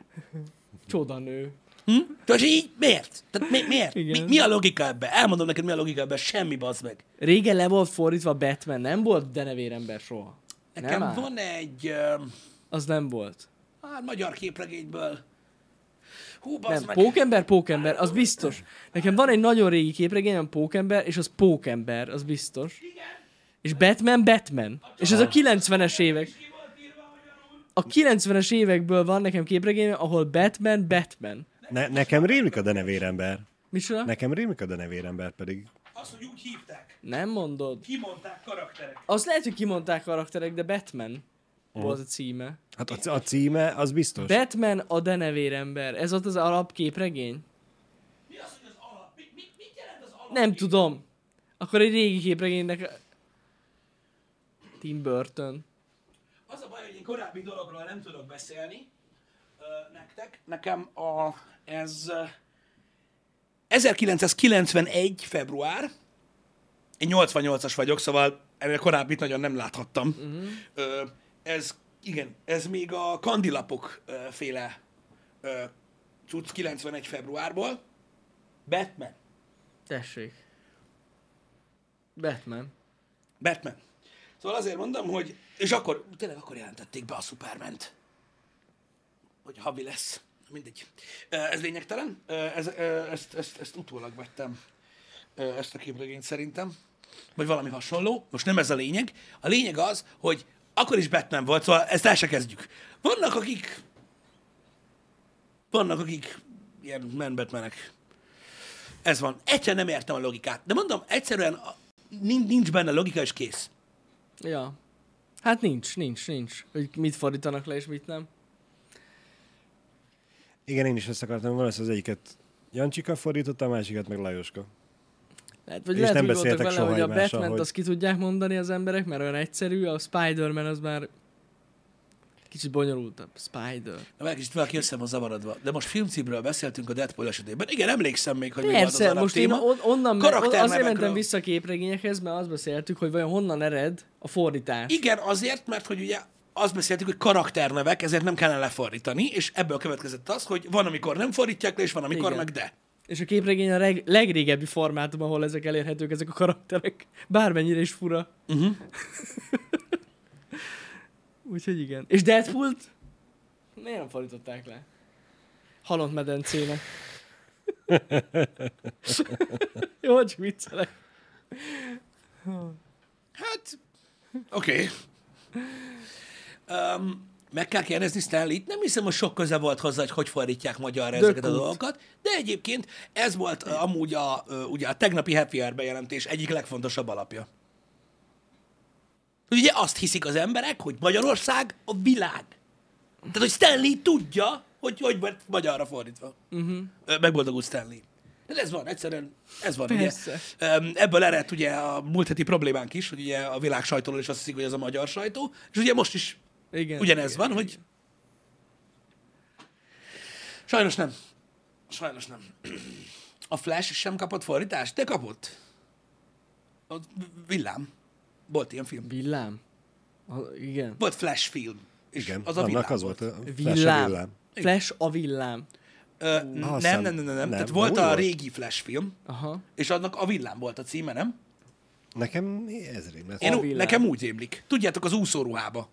Speaker 1: Csodanő.
Speaker 2: Hm? Tehát így miért? Tehát mi, miért? Mi,
Speaker 1: Igen.
Speaker 2: mi, a logika ebbe? Elmondom neked, mi a logika ebbe. Semmi, bazd meg.
Speaker 1: Régen le volt fordítva Batman, nem volt denevérember soha.
Speaker 2: Nekem
Speaker 1: nem áll.
Speaker 2: van egy uh,
Speaker 1: Az nem volt.
Speaker 2: hát, magyar képregényből. Hú,
Speaker 1: Nem,
Speaker 2: meg.
Speaker 1: Pókember, Pókember, az biztos. Nekem van egy nagyon régi képregényem, Pókember, és az Pókember, az biztos. És Batman, Batman. És ez a 90-es évek. A 90-es évekből van nekem képregényem, ahol Batman, Batman.
Speaker 3: Ne, nekem rémlik a denevérember.
Speaker 1: Micsoda?
Speaker 3: Nekem rémlik a denevérember pedig.
Speaker 2: Azt, hogy úgy hívták.
Speaker 1: Nem mondod.
Speaker 2: Kimondták karakterek.
Speaker 1: Azt lehet, hogy kimondták karakterek, de Batman volt a címe.
Speaker 3: Hát a, a címe, az biztos.
Speaker 1: Batman a denevérember. Ez ott az alapképregény?
Speaker 2: Mi az, hogy az alap? Mi, mi, mit jelent az alap?
Speaker 1: Nem tudom. Akkor egy régi képregénynek... Tim Burton.
Speaker 2: Az a baj, hogy én korábbi dologról nem tudok beszélni ö, nektek. Nekem a, ez ö, 1991. február. Én 88-as vagyok, szóval ennél korábbit nagyon nem láthattam. Uh-huh. Ez, igen, ez még a kandilapok ö, féle cucc 91. februárból. Batman.
Speaker 1: Tessék. Batman.
Speaker 2: Batman. Szóval azért mondom, hogy... És akkor, tényleg akkor jelentették be a Superment. Hogy havi lesz. Mindegy. Ez lényegtelen. Ez, ezt, ezt, ezt utólag vettem, ezt a képregényt szerintem. Vagy valami hasonló. Most nem ez a lényeg. A lényeg az, hogy akkor is Batman volt, szóval ezt el se kezdjük. Vannak, akik... Vannak, akik ilyen men Batmanek. Ez van. Egyszerűen nem értem a logikát. De mondom, egyszerűen a- nincs benne logika, és kész.
Speaker 1: Ja. Hát nincs, nincs, nincs. Hogy mit fordítanak le, és mit nem.
Speaker 3: Igen, én is ezt akartam, valószínűleg az egyiket Jancsika fordította, a másikat meg Lajoska.
Speaker 1: Lehet, vagy
Speaker 3: És
Speaker 1: lehet,
Speaker 3: nem
Speaker 1: hogy voltak
Speaker 3: beszéltek
Speaker 1: vele,
Speaker 3: soha
Speaker 1: hogy a batman
Speaker 3: hogy-
Speaker 1: azt ki tudják mondani az emberek, mert olyan egyszerű, a Spider-Man az már kicsit bonyolultabb. Spider.
Speaker 2: Na, meg kicsit valaki össze van zavarodva. De most filmcímről beszéltünk a Deadpool esetében. Igen, emlékszem még, hogy mi volt az
Speaker 1: Persze, most én on, onnan me, azért mentem vissza a képregényekhez, mert azt beszéltük, hogy vajon honnan ered a fordítás.
Speaker 2: Igen, azért, mert hogy ugye azt beszéltük, hogy karakternevek, ezért nem kellene lefordítani, és ebből következett az, hogy van, amikor nem fordítják le, és van, amikor
Speaker 1: Igen.
Speaker 2: meg de.
Speaker 1: És a képregény a reg- legrégebbi formátum, ahol ezek elérhetők, ezek a karakterek. Bármennyire is fura.
Speaker 2: Uh-huh.
Speaker 1: Úgyhogy igen. És Deadpool-t? Miért nem fordították le? Halott medencének. Jó, csak viccelek.
Speaker 2: Hát, oké. Okay. Um, meg kell kérdezni Stanley-t. Nem hiszem, hogy sok köze volt hozzá, hogy hogy fordítják magyarra ezeket a
Speaker 1: Dökút.
Speaker 2: dolgokat, de egyébként ez volt uh, amúgy a, uh, ugye a tegnapi Happy Hour bejelentés egyik legfontosabb alapja. Ugye azt hiszik az emberek, hogy Magyarország a világ. Tehát, hogy Stanley tudja, hogy hogy volt magyarra fordítva. Uh-huh. Megboldogult Stanley. De ez van, egyszerűen ez van.
Speaker 1: Persze.
Speaker 2: Ugye. Ebből ered ugye a múlt heti problémánk is, hogy ugye a világ sajtóról is azt hiszik, hogy ez a magyar sajtó, és ugye most is
Speaker 1: Igen.
Speaker 2: ugyanez
Speaker 1: igen,
Speaker 2: van, hogy sajnos nem. Sajnos nem. A Flash sem kapott fordítást, de kapott. A villám. Volt ilyen film.
Speaker 1: Villám? A, igen.
Speaker 2: Volt Flash film. És
Speaker 3: Igen,
Speaker 2: az a
Speaker 3: annak
Speaker 2: villám
Speaker 3: az volt. a Flash a
Speaker 1: Villám.
Speaker 3: villám.
Speaker 1: Flash a villám.
Speaker 2: Ö, nem, nem, nem, nem, nem,
Speaker 3: nem,
Speaker 2: Tehát
Speaker 3: de
Speaker 2: volt a
Speaker 3: volt.
Speaker 2: régi Flash film,
Speaker 1: Aha.
Speaker 2: és annak a villám volt a címe, nem?
Speaker 3: Nekem ez rém lesz.
Speaker 2: Én,
Speaker 1: A
Speaker 2: ú-
Speaker 1: villám.
Speaker 2: nekem úgy émlik. Tudjátok, az úszóruhába.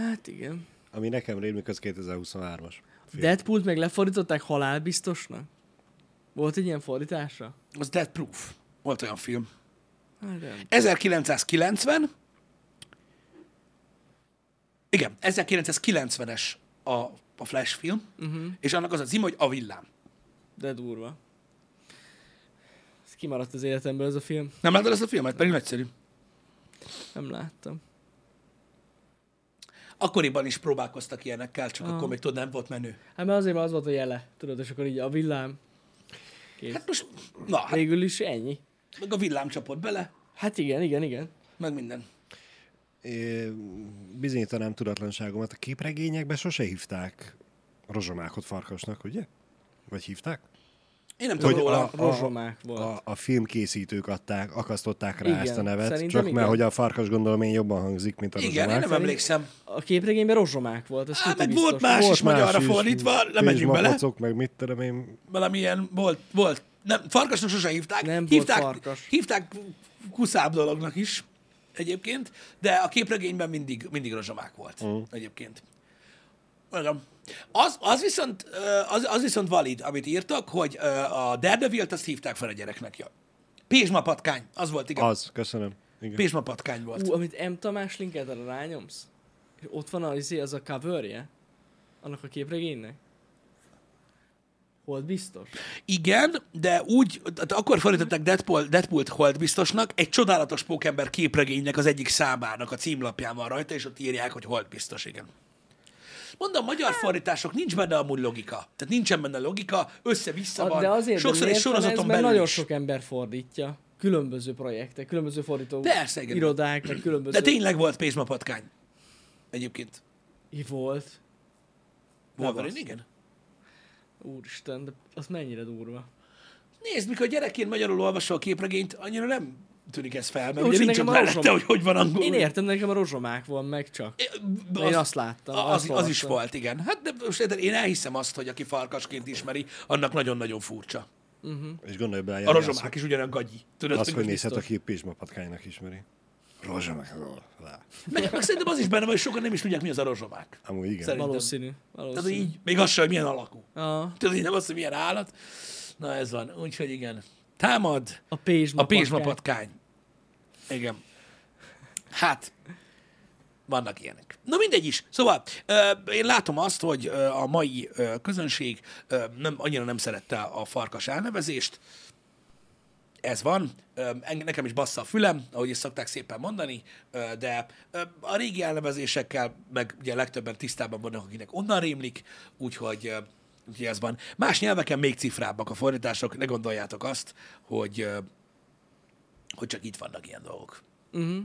Speaker 1: Hát igen.
Speaker 3: Ami nekem rémlik, az 2023-as. film.
Speaker 1: Deadpool-t meg lefordították halálbiztosnak? Volt egy ilyen fordítása?
Speaker 2: Az Dead Proof. Volt olyan film.
Speaker 1: Hát nem.
Speaker 2: 1990. Igen, 1990-es a, a Flash film, uh-huh. és annak az a cím, hogy A villám.
Speaker 1: De durva. Ez kimaradt az életemből ez a film.
Speaker 2: Nem láttad ezt a filmet? Pedig nagyszerű.
Speaker 1: Nem láttam.
Speaker 2: Akkoriban is próbálkoztak ilyenekkel, csak
Speaker 1: Ah.
Speaker 2: akkor még tudod, nem volt menő.
Speaker 1: Hát mert azért, mert az volt a jele. Tudod, és akkor így a villám. Kész.
Speaker 2: Hát most, na, hát
Speaker 1: Végül is ennyi.
Speaker 2: meg a villám csapott bele,
Speaker 1: Hát igen, igen, igen.
Speaker 2: meg minden.
Speaker 3: É, bizonyítanám tudatlanságomat. A képregényekben sose hívták rozsomákot farkasnak, ugye? Vagy hívták?
Speaker 2: Én nem tudom
Speaker 3: Hogy
Speaker 2: róla.
Speaker 3: a-
Speaker 1: Rozsomák volt.
Speaker 3: A, a filmkészítők adták, akasztották rá
Speaker 1: Igen,
Speaker 3: ezt a nevet, csak
Speaker 1: igen.
Speaker 3: mert hogy a farkas gondolom én jobban hangzik, mint a
Speaker 2: Igen, én
Speaker 3: rozsomák.
Speaker 2: nem emlékszem.
Speaker 1: A képregényben rozsomák volt, ez
Speaker 2: Á,
Speaker 1: tuti
Speaker 2: meg volt más
Speaker 3: Volt
Speaker 2: is magyarra
Speaker 3: is,
Speaker 2: fordítva, nem menjünk bele.
Speaker 3: meg mit tudom én.
Speaker 2: Valamilyen volt, volt. Nem, farkasnak sose hívták.
Speaker 1: Nem volt
Speaker 2: hívták,
Speaker 1: farkas.
Speaker 2: Hívták kuszább dolognak is egyébként, de a képregényben mindig, mindig rozsomák volt uh. egyébként. Igen. Az, az, viszont, az, az viszont valid, amit írtak, hogy a Daredevil-t azt hívták fel a gyereknek. Ja. Pézsma patkány, az volt, igen. Az.
Speaker 3: Köszönöm. Igen.
Speaker 2: Pézsma patkány volt.
Speaker 1: Ú, amit M. Tamás linket arra rányomsz, és ott van az, az a coverje, annak a képregénynek. Hold biztos?
Speaker 2: Igen, de úgy, tehát akkor fordították Deadpool, Deadpoolt Hold biztosnak, egy csodálatos pókember képregénynek az egyik számának a címlapján van rajta, és ott írják, hogy Hold biztos, igen. Mondom, magyar fordítások nincs benne amúgy logika. Tehát nincsen benne logika, össze-vissza van.
Speaker 1: De azért,
Speaker 2: Sokszor egy
Speaker 1: ez,
Speaker 2: sorozaton
Speaker 1: mert
Speaker 2: belül
Speaker 1: nagyon
Speaker 2: is.
Speaker 1: sok ember fordítja. Különböző projektek, különböző fordító
Speaker 2: Persze, igen.
Speaker 1: irodák, meg különböző...
Speaker 2: De tényleg volt Pézsma patkány. Egyébként.
Speaker 1: I volt.
Speaker 2: Wolverine, igen.
Speaker 1: Úristen, de az mennyire durva.
Speaker 2: Nézd, mikor gyerekként magyarul olvasol a képregényt, annyira nem tűnik ez fel, mert
Speaker 1: Jó,
Speaker 2: ugye
Speaker 1: nekem a
Speaker 2: mellette, hogy hogy van angolul.
Speaker 1: Én értem, nekem a rozsomák van meg csak.
Speaker 2: Az,
Speaker 1: Én azt láttam,
Speaker 2: Az,
Speaker 1: azt
Speaker 2: az is volt, igen. Hát de most érted, én elhiszem azt, hogy aki farkasként ismeri, annak nagyon-nagyon furcsa.
Speaker 3: És gondolj bele,
Speaker 2: A rozsomák is ugyanolyan gagyi. Tudod,
Speaker 3: Az, hogy nézhet, aki pézsmapatkánynak ismeri. Rozsomák.
Speaker 2: meg, meg szerintem az is benne van, hogy sokan nem is tudják, mi az a rozsomák.
Speaker 3: Amúgy igen.
Speaker 2: Szerintem.
Speaker 1: Valószínű.
Speaker 2: Tehát
Speaker 1: valószínű.
Speaker 2: így, még az sem, hogy milyen alakú.
Speaker 1: A,
Speaker 2: Tudod, így nem az, hogy milyen állat. Na ez van, úgyhogy igen. Támad
Speaker 1: a pézsma
Speaker 2: a pézsma patkány. Igen. Hát, vannak ilyenek. Na mindegy is. Szóval én látom azt, hogy a mai közönség nem, annyira nem szerette a farkas elnevezést. Ez van. Nekem is bassza a fülem, ahogy is szokták szépen mondani, de a régi elnevezésekkel meg ugye legtöbben tisztában vannak, akinek onnan rémlik, úgyhogy, úgyhogy ez van. Más nyelveken még cifrábbak a fordítások, ne gondoljátok azt, hogy, hogy csak itt vannak ilyen dolgok.
Speaker 1: uh-huh.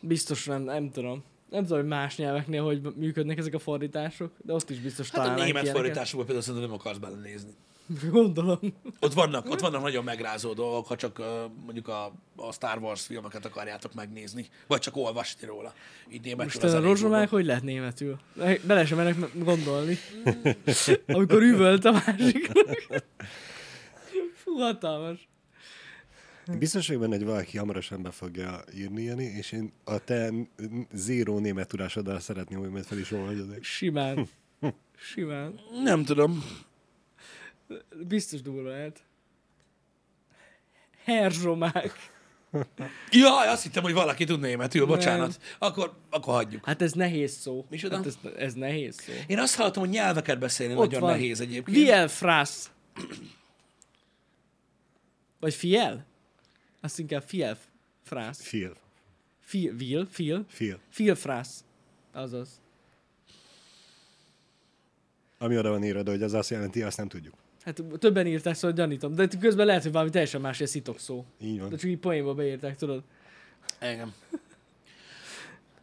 Speaker 1: Biztos nem, nem tudom. Nem tudom, hogy más nyelveknél hogy működnek ezek a fordítások, de ott is biztos
Speaker 2: Hát a
Speaker 1: találnánk
Speaker 2: német fordításokban például szerintem nem akarsz belenézni.
Speaker 1: Gondolom.
Speaker 2: Ott vannak, ott vannak nagyon megrázó dolgok, ha csak uh, mondjuk a, a Star Wars filmeket akarjátok megnézni, vagy csak olvasni róla. Így németül
Speaker 1: Most a rozsomák hogy lehet németül? Bele sem merek gondolni. Amikor üvölt a másiknak. Fú, hatalmas.
Speaker 3: Biztos vagyok benne, hogy valaki hamarosan be fogja írni, Jani, és én a te zéró német tudásoddal szeretném, hogy majd fel is olvasod.
Speaker 1: Simán. Simán.
Speaker 2: Nem tudom.
Speaker 1: Biztos durva lehet. Herzsomák.
Speaker 2: Jaj, azt hittem, hogy valaki tud németül, bocsánat. Akkor, akkor hagyjuk.
Speaker 1: Hát ez nehéz szó.
Speaker 2: Micsoda?
Speaker 1: Hát ez, ez nehéz szó.
Speaker 2: Én azt hallottam, hogy nyelveket beszélni
Speaker 1: Ott
Speaker 2: nagyon
Speaker 1: van.
Speaker 2: nehéz egyébként.
Speaker 1: Viel frasz. Vagy fiel? Azt inkább fiel frász.
Speaker 3: Fil.
Speaker 1: Fil, vil, fil.
Speaker 3: Fil.
Speaker 1: Fil frász. Azaz.
Speaker 3: Ami oda van írva, hogy az azt jelenti, azt nem tudjuk.
Speaker 1: Hát többen írták, szóval gyanítom. De közben lehet, hogy valami teljesen más, egy szitok szó.
Speaker 3: Így van.
Speaker 1: De csak így poénba beírták, tudod?
Speaker 2: Igen.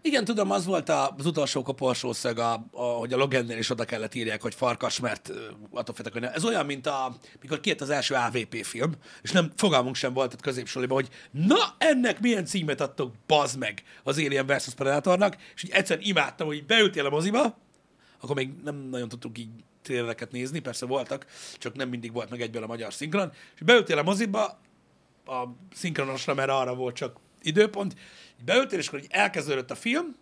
Speaker 2: Igen, tudom, az volt az utolsó koporsószög, a, a, hogy a Logannél is oda kellett írják, hogy farkas, mert attól féltek, hogy ne. Ez olyan, mint a, mikor kijött az első AVP film, és nem fogalmunk sem volt ott középsuliban, hogy na, ennek milyen címet adtok, bazd meg az Alien vs. Predatornak, és így egyszerűen imádtam, hogy beültél a moziba, akkor még nem nagyon tudtuk így trélereket nézni, persze voltak, csak nem mindig volt meg egyből a magyar szinkron, és beültél a moziba, a szinkronosra, mert arra volt csak időpont, így beültél, és akkor így elkezdődött a film,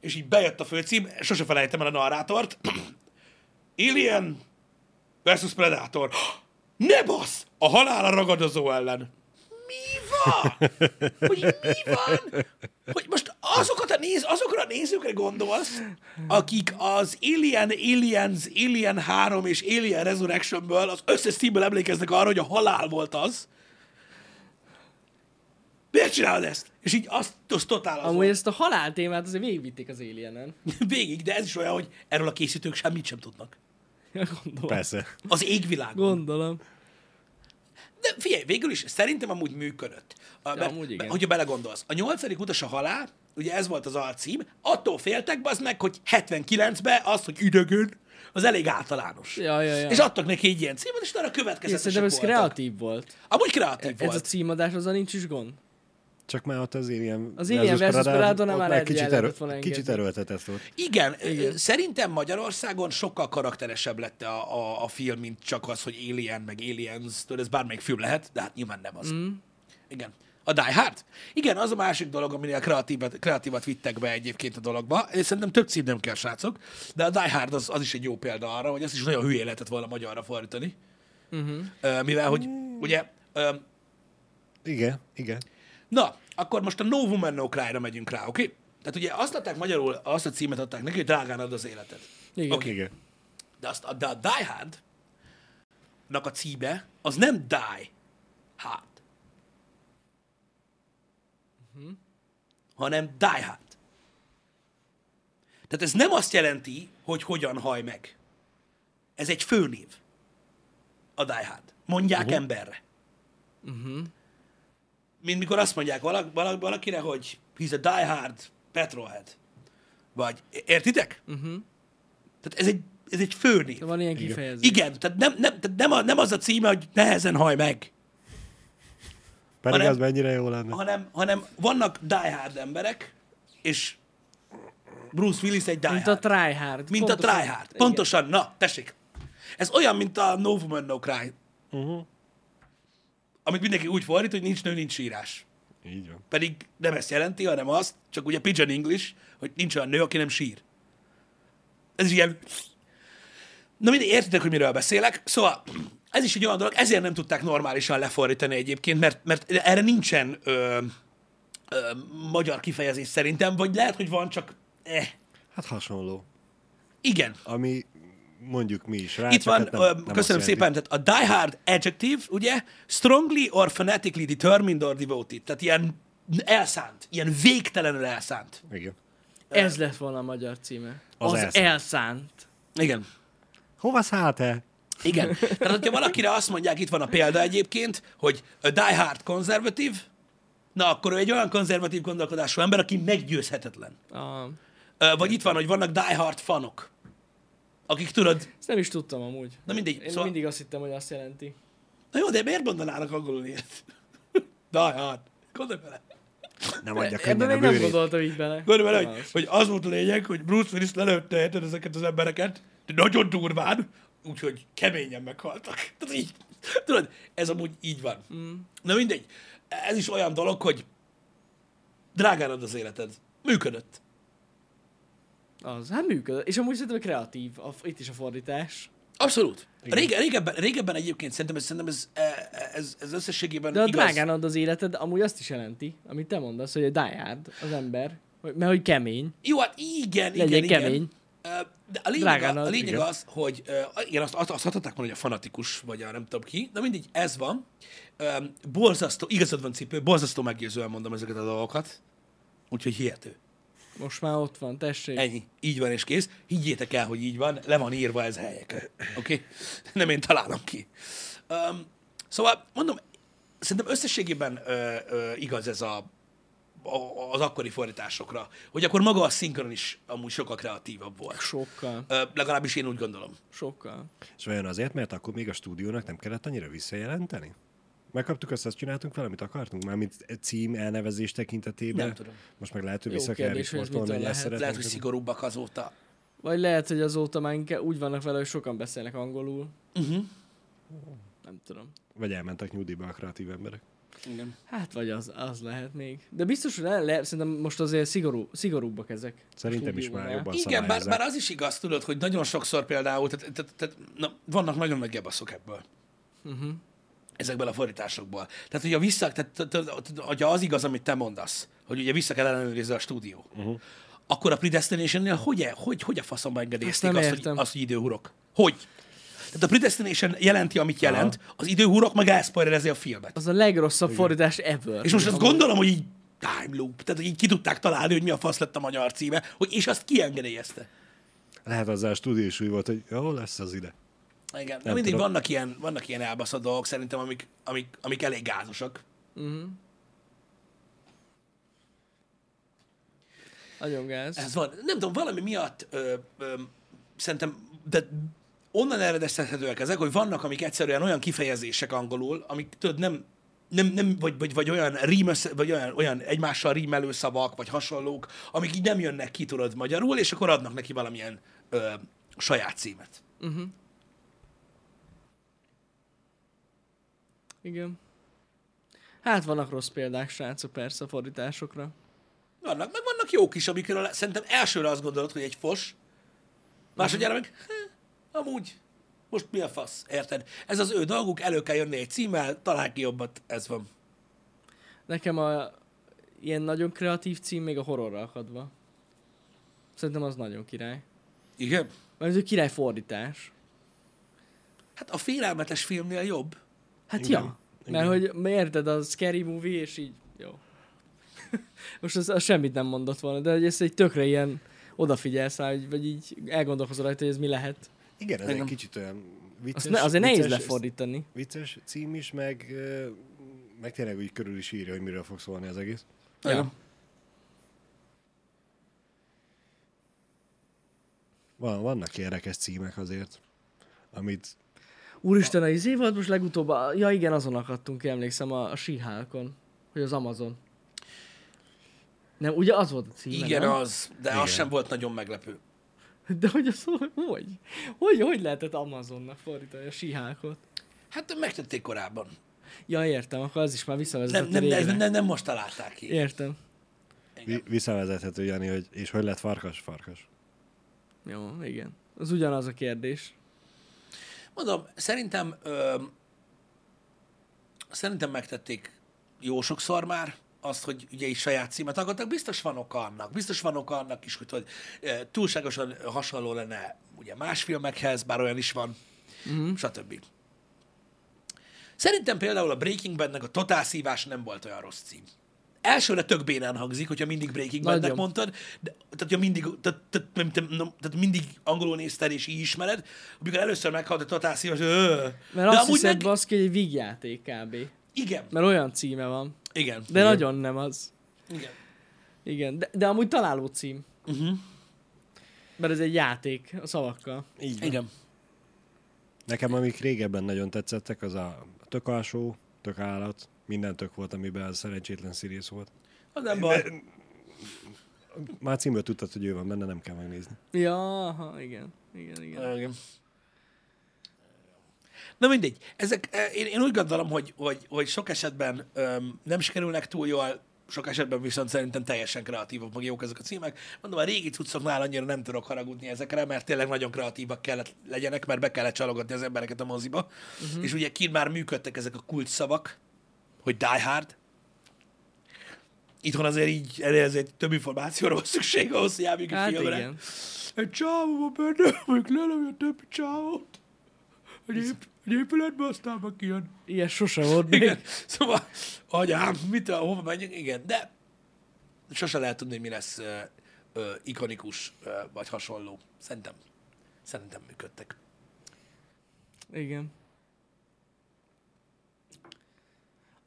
Speaker 2: és így bejött a főcím, sose felejtem el a narrátort, Alien versus Predator. Ne basz! A halál a ragadozó ellen. Mi van? Hogy mi van? Hogy most azokat a néz, azokra a nézőkre gondolsz, akik az Alien, Aliens, Alien 3 és Alien Resurrectionből, az összes címből emlékeznek arra, hogy a halál volt az. Miért csinálod ezt? És így azt, az totál az
Speaker 1: Amúgy ezt a halál témát azért végigvitték az Alienen.
Speaker 2: Végig, de ez is olyan, hogy erről a készítők semmit sem tudnak.
Speaker 1: Gondolom.
Speaker 3: Persze.
Speaker 2: Az égvilágon.
Speaker 1: Gondolom.
Speaker 2: De figyelj, végül is szerintem amúgy működött. A, mert,
Speaker 1: amúgy igen.
Speaker 2: hogyha belegondolsz, a nyolcadik utas a halál, ugye ez volt az alcím, attól féltek, az meg, hogy 79-ben az, hogy üdögön, az elég általános.
Speaker 1: Ja, ja, ja.
Speaker 2: És adtak neki egy ilyen címet, és arra
Speaker 1: Én
Speaker 2: következetesek
Speaker 1: szerintem ez
Speaker 2: voltak.
Speaker 1: kreatív volt.
Speaker 2: Amúgy kreatív
Speaker 1: Ez a
Speaker 2: volt.
Speaker 1: címadás, azzal nincs is gond.
Speaker 3: Csak már ott az Alien
Speaker 1: Az Alien versus
Speaker 3: ott
Speaker 1: már hogy
Speaker 3: kicsit, erő,
Speaker 1: volna
Speaker 3: kicsit erőltetett volt.
Speaker 2: Igen, Igen, szerintem Magyarországon sokkal karakteresebb lett a, a, a film, mint csak az, hogy Alien, meg Aliens, tudod, ez bármelyik film lehet, de hát nyilván nem az. Mm. Igen. A Die Hard? Igen, az a másik dolog, aminél kreatívat, kreatívat vittek be egyébként a dologba. És szerintem több cím nem kell, srácok. De a Die Hard az, az is egy jó példa arra, hogy ezt is nagyon hülyé lehetett volna magyarra fordítani. Uh-huh. Mivel, hogy ugye, ö,
Speaker 3: Igen, igen.
Speaker 2: Na, akkor most a No Woman No Cry-ra megyünk rá, oké? Okay? Tehát ugye azt adták magyarul, azt a címet adták neki, hogy drágán ad az életed.
Speaker 1: Igen.
Speaker 2: Oké.
Speaker 3: Igen.
Speaker 2: De, azt, de a Die Hard-nak a címe, az nem Die Hard. Uh-huh. Hanem Die Hard. Tehát ez nem azt jelenti, hogy hogyan haj meg. Ez egy főnév. A Die Hard. Mondják uh-huh. emberre. Uh-huh. Mint mikor azt mondják valak, valak, valakire, hogy he's a Die Hard petrolhead. Vagy, értitek? Uh-huh. Tehát ez egy, ez egy főnév.
Speaker 1: De van ilyen kifejezés.
Speaker 2: Igen, tehát nem, nem, tehát nem, a, nem az a címe, hogy nehezen haj meg,
Speaker 3: Pedig
Speaker 2: Hanem-
Speaker 3: az mennyire jó lenne.
Speaker 2: hanem, hanem vannak die hard emberek, és Bruce Willis egy die
Speaker 1: Mint a
Speaker 2: hard.
Speaker 1: tryhard.
Speaker 2: mint
Speaker 1: Pontosan.
Speaker 2: a tryhard.
Speaker 1: Igen.
Speaker 2: Pontosan, na, tessék. Ez olyan, mint a No Woman No Cry.
Speaker 3: Uh-huh.
Speaker 2: Amit mindenki úgy fordít, hogy nincs nő, nincs sírás.
Speaker 3: Így van.
Speaker 2: Pedig nem ezt jelenti, hanem azt, csak ugye pigeon English, hogy nincs olyan nő, aki nem sír. Ez is ilyen... Na mindegy, értitek, hogy miről beszélek. Szóval ez is egy olyan dolog, ezért nem tudták normálisan lefordítani egyébként, mert, mert erre nincsen ö, ö, magyar kifejezés szerintem, vagy lehet, hogy van, csak eh.
Speaker 3: Hát hasonló.
Speaker 2: Igen.
Speaker 3: Ami mondjuk mi is rá,
Speaker 2: Itt van,
Speaker 3: hát nem, nem
Speaker 2: köszönöm szépen, tehát a die hard adjective, ugye, strongly or fanatically determined or devoted, tehát ilyen elszánt, ilyen végtelenül elszánt.
Speaker 3: Igen.
Speaker 1: Ez lett volna a magyar címe.
Speaker 3: Az
Speaker 1: Az,
Speaker 3: elszánt.
Speaker 1: elszánt.
Speaker 2: Igen.
Speaker 3: Hova szállt te?
Speaker 2: Igen. Tehát, hogyha valakire azt mondják, itt van a példa egyébként, hogy a die hard konzervatív, na akkor ő egy olyan konzervatív gondolkodású ember, aki meggyőzhetetlen.
Speaker 1: A,
Speaker 2: Ö, Vagy itt van, hogy vannak die hard fanok. Akik tudod,
Speaker 1: Ezt nem is tudtam amúgy.
Speaker 2: na mindegy,
Speaker 1: Én
Speaker 2: szóval,
Speaker 1: mindig azt hittem, hogy azt jelenti.
Speaker 2: na jó, de miért mondanának angolul ilyet? Na, hát, gondolj bele.
Speaker 3: Nem adja
Speaker 1: Ebben
Speaker 3: könnyen a
Speaker 1: még nem
Speaker 3: bőrét.
Speaker 1: gondoltam így bele.
Speaker 2: Gondolj bele, hogy, hogy az volt a lényeg, hogy Bruce Willis lelőtte érted, ezeket az embereket, de nagyon durván, úgyhogy keményen meghaltak. Tehát így, tudod, ez amúgy így van. Mm. Na mindegy, ez is olyan dolog, hogy drágán ad az életed. Működött.
Speaker 1: Az, hát működött. És amúgy szerintem kreatív. A, itt is a fordítás.
Speaker 2: Abszolút. Rége, régebben, régebben egyébként szerintem ez, szerintem ez, ez, ez összességében
Speaker 1: De a
Speaker 2: igaz.
Speaker 1: drágán ad az életed, amúgy azt is jelenti, amit te mondasz, hogy a die hard az ember. Mert hogy kemény.
Speaker 2: Jó, hát igen,
Speaker 1: Legyen
Speaker 2: igen, igen.
Speaker 1: kemény.
Speaker 2: Ö, De a lényeg,
Speaker 1: Drágán
Speaker 2: a, a lényeg
Speaker 1: igen.
Speaker 2: az, hogy igen, azt, azt, azt adhatták volna, hogy a fanatikus, vagy a nem tudom ki, de mindig ez van. Borzasztó, igazad van cipő, borzasztó meggyőzően mondom ezeket a dolgokat. Úgyhogy hihető.
Speaker 1: Most már ott van, tessék.
Speaker 2: Ennyi. Így van és kész. Higgyétek el, hogy így van. Le van írva ez helyekre. Oké? Okay? Nem én találom ki. Um, szóval mondom, szerintem összességében ö, ö, igaz ez a, a, az akkori fordításokra, hogy akkor maga a szinkron is amúgy sokkal kreatívabb volt.
Speaker 1: Sokkal.
Speaker 2: Ö, legalábbis én úgy gondolom.
Speaker 1: Sokkal.
Speaker 3: És olyan azért, mert akkor még a stúdiónak nem kellett annyira visszajelenteni? Megkaptuk azt, azt csináltunk vele, amit akartunk? Mármint cím elnevezés tekintetében.
Speaker 2: Nem tudom.
Speaker 3: Most meg lehet, hogy vissza kell
Speaker 1: ez
Speaker 3: riportolni, hogy
Speaker 1: lehet.
Speaker 2: Lehet, hogy szigorúbbak azóta.
Speaker 1: Vagy lehet, hogy azóta már inkább úgy vannak vele, hogy sokan beszélnek angolul.
Speaker 2: Uh-huh.
Speaker 1: Nem tudom.
Speaker 3: Vagy elmentek nyugdíjba a kreatív emberek.
Speaker 2: Igen.
Speaker 1: Hát vagy az, az lehet még. De biztos, hogy le, le, szerintem most azért szigorú, szigorúbbak ezek.
Speaker 3: Szerintem is már jobban
Speaker 2: Igen, bár, bár az is igaz, tudod, hogy nagyon sokszor például, tehát, tehát, tehát na, vannak nagyon nagy gebaszok ebből.
Speaker 1: Uh-huh.
Speaker 2: Ezekből a fordításokból. Tehát, hogyha vissza, tehát, hogyha az igaz, amit te mondasz, hogy ugye vissza kell ellenőrizni a stúdió, uh-huh. akkor a Predestination-nél hogy, hogy, hogy a faszomba engedélyezték
Speaker 1: Azt
Speaker 2: hogy, azt, hogy időhurok? Hogy? Tehát a Predestination jelenti, amit jelent, az időhurok meg elszpoilerezi a filmet.
Speaker 1: Az a legrosszabb fordítás ever.
Speaker 2: És most azt gondolom, hogy így time loop, tehát hogy így ki tudták találni, hogy mi a fasz lett a magyar címe, hogy és azt kiengedélyezte.
Speaker 3: Lehet azzal a stúdiós új volt, hogy jó lesz az ide.
Speaker 2: Igen, de
Speaker 3: Nem
Speaker 2: mindig
Speaker 3: tudom.
Speaker 2: vannak ilyen, vannak ilyen elbaszott dolgok szerintem, amik, amik, amik elég gázosak.
Speaker 1: Uh-huh. Nagyon gáz.
Speaker 2: Ez van. Nem tudom, valami miatt ö, ö, szerintem, de onnan eredeztethetőek ezek, hogy vannak, amik egyszerűen olyan kifejezések angolul, amik tudod, nem, nem, nem vagy, vagy, vagy olyan, rímös, vagy olyan, olyan egymással rímelő szavak, vagy hasonlók, amik így nem jönnek ki, tudod, magyarul, és akkor adnak neki valamilyen ö, saját címet.
Speaker 1: Uh-huh. Igen. Hát vannak rossz példák, srácok, persze a fordításokra.
Speaker 2: Vannak, meg vannak jók is, amikről szerintem elsőre azt gondolod, hogy egy fos, másodjára meg, amúgy, most mi a fasz, érted? Ez az ő dolguk, elő kell jönni egy címmel, talál ki jobbat, ez van.
Speaker 1: Nekem a ilyen nagyon kreatív cím még a horrorra akadva. Szerintem az nagyon király.
Speaker 2: Igen?
Speaker 1: Mert ez egy király fordítás.
Speaker 2: Hát a félelmetes filmnél jobb.
Speaker 1: Hát
Speaker 3: Igen.
Speaker 1: ja. Mert hogy érted, a scary movie, és így jó. Most az, az semmit nem mondott volna, de ez egy tökre ilyen odafigyelsz rá, vagy így elgondolkozol rajta, hogy ez mi lehet.
Speaker 3: Igen, ez
Speaker 2: Igen.
Speaker 3: egy kicsit olyan vicces,
Speaker 1: Azt ne, azért nehéz
Speaker 3: vicces,
Speaker 1: lefordítani.
Speaker 3: vicces cím is, meg, meg tényleg úgy körül is írja, hogy miről fog szólni az egész.
Speaker 2: Ja.
Speaker 3: Van, vannak érdekes címek azért, amit
Speaker 1: Úristen, a izé volt most legutóbb, a, ja igen, azon akadtunk ki, emlékszem, a, a She-Hulkon, hogy az Amazon. Nem, ugye az volt a címe,
Speaker 2: Igen,
Speaker 1: nem?
Speaker 2: az, de
Speaker 3: Igen.
Speaker 2: az sem volt nagyon meglepő.
Speaker 1: De hogy az hogy? Hogy, hogy, hogy lehetett Amazonnak fordítani a She-Hulkot?
Speaker 2: Hát megtették korábban.
Speaker 1: Ja, értem, akkor az is már visszavezetett
Speaker 2: Nem, nem, nem, nem, nem most találták ki.
Speaker 1: Értem.
Speaker 3: vi- visszavezethető, Jani, hogy és hogy lett farkas, farkas.
Speaker 1: Jó, igen. Az ugyanaz a kérdés.
Speaker 2: Mondom, szerintem ö, szerintem megtették jó sokszor már azt, hogy ugye is saját címet akartak. Biztos van oka annak. Biztos van oka annak is, hogy, hogy túlságosan hasonló lenne ugye más filmekhez, bár olyan is van, uh-huh. stb. Szerintem például a Breaking Badnek a Totál Szívás nem volt olyan rossz cím. Elsőre tök bénán hangzik, hogyha mindig Breaking Badnek mondtad, de, tehát, hogyha mindig, tehát, tehát, nem- nem- nem- tehát mindig angolul nézted és így ismered, amikor először meghalt a Szívás, ö,
Speaker 1: Mert azt hiszed, meg... baszki, hogy egy vígjáték kb.
Speaker 2: igen,
Speaker 1: Mert olyan címe van.
Speaker 2: igen,
Speaker 1: De
Speaker 2: igen.
Speaker 1: nagyon nem az.
Speaker 2: igen.
Speaker 1: Igen, de, de amúgy találó cím.
Speaker 2: Uh-huh.
Speaker 1: Mert ez egy játék a szavakkal.
Speaker 3: Így van.
Speaker 2: Igen.
Speaker 3: Nekem amik régebben nagyon tetszettek, az a tök alsó, tök állat, minden tök volt, amiben a szerencsétlen Sirius volt.
Speaker 2: Az nem baj.
Speaker 3: Már címből tudtad, hogy ő van benne, nem kell megnézni.
Speaker 1: Ja, aha, igen. Igen, igen.
Speaker 2: Igen. Na mindegy. Ezek, eh, én, én úgy gondolom, hogy, hogy, hogy sok esetben öm, nem sikerülnek túl jól, sok esetben viszont szerintem teljesen kreatívak, meg jók ezek a címek. Mondom, a régi cuccoknál annyira nem tudok haragudni ezekre, mert tényleg nagyon kreatívak kellett legyenek, mert be kellett csalogatni az embereket a moziba. Uh-huh. És ugye kint már működtek ezek a kult szavak, hogy Die Hard. Itthon azért így, erre azért több információra van szükség ahhoz, hogy elmegyünk a
Speaker 1: Hát
Speaker 2: filmre.
Speaker 1: igen.
Speaker 2: Egy csávó van benne, mondjuk lelövi a többi csávót. Egy, ép, egy épületbe, aztán meg kijön.
Speaker 1: Ilyen sose volt még.
Speaker 2: Igen. Szóval, agyám, mit, hova menjünk? Igen, de sose lehet tudni, hogy mi lesz ö, ö, ikonikus ö, vagy hasonló. Szerintem, szerintem működtek.
Speaker 1: Igen.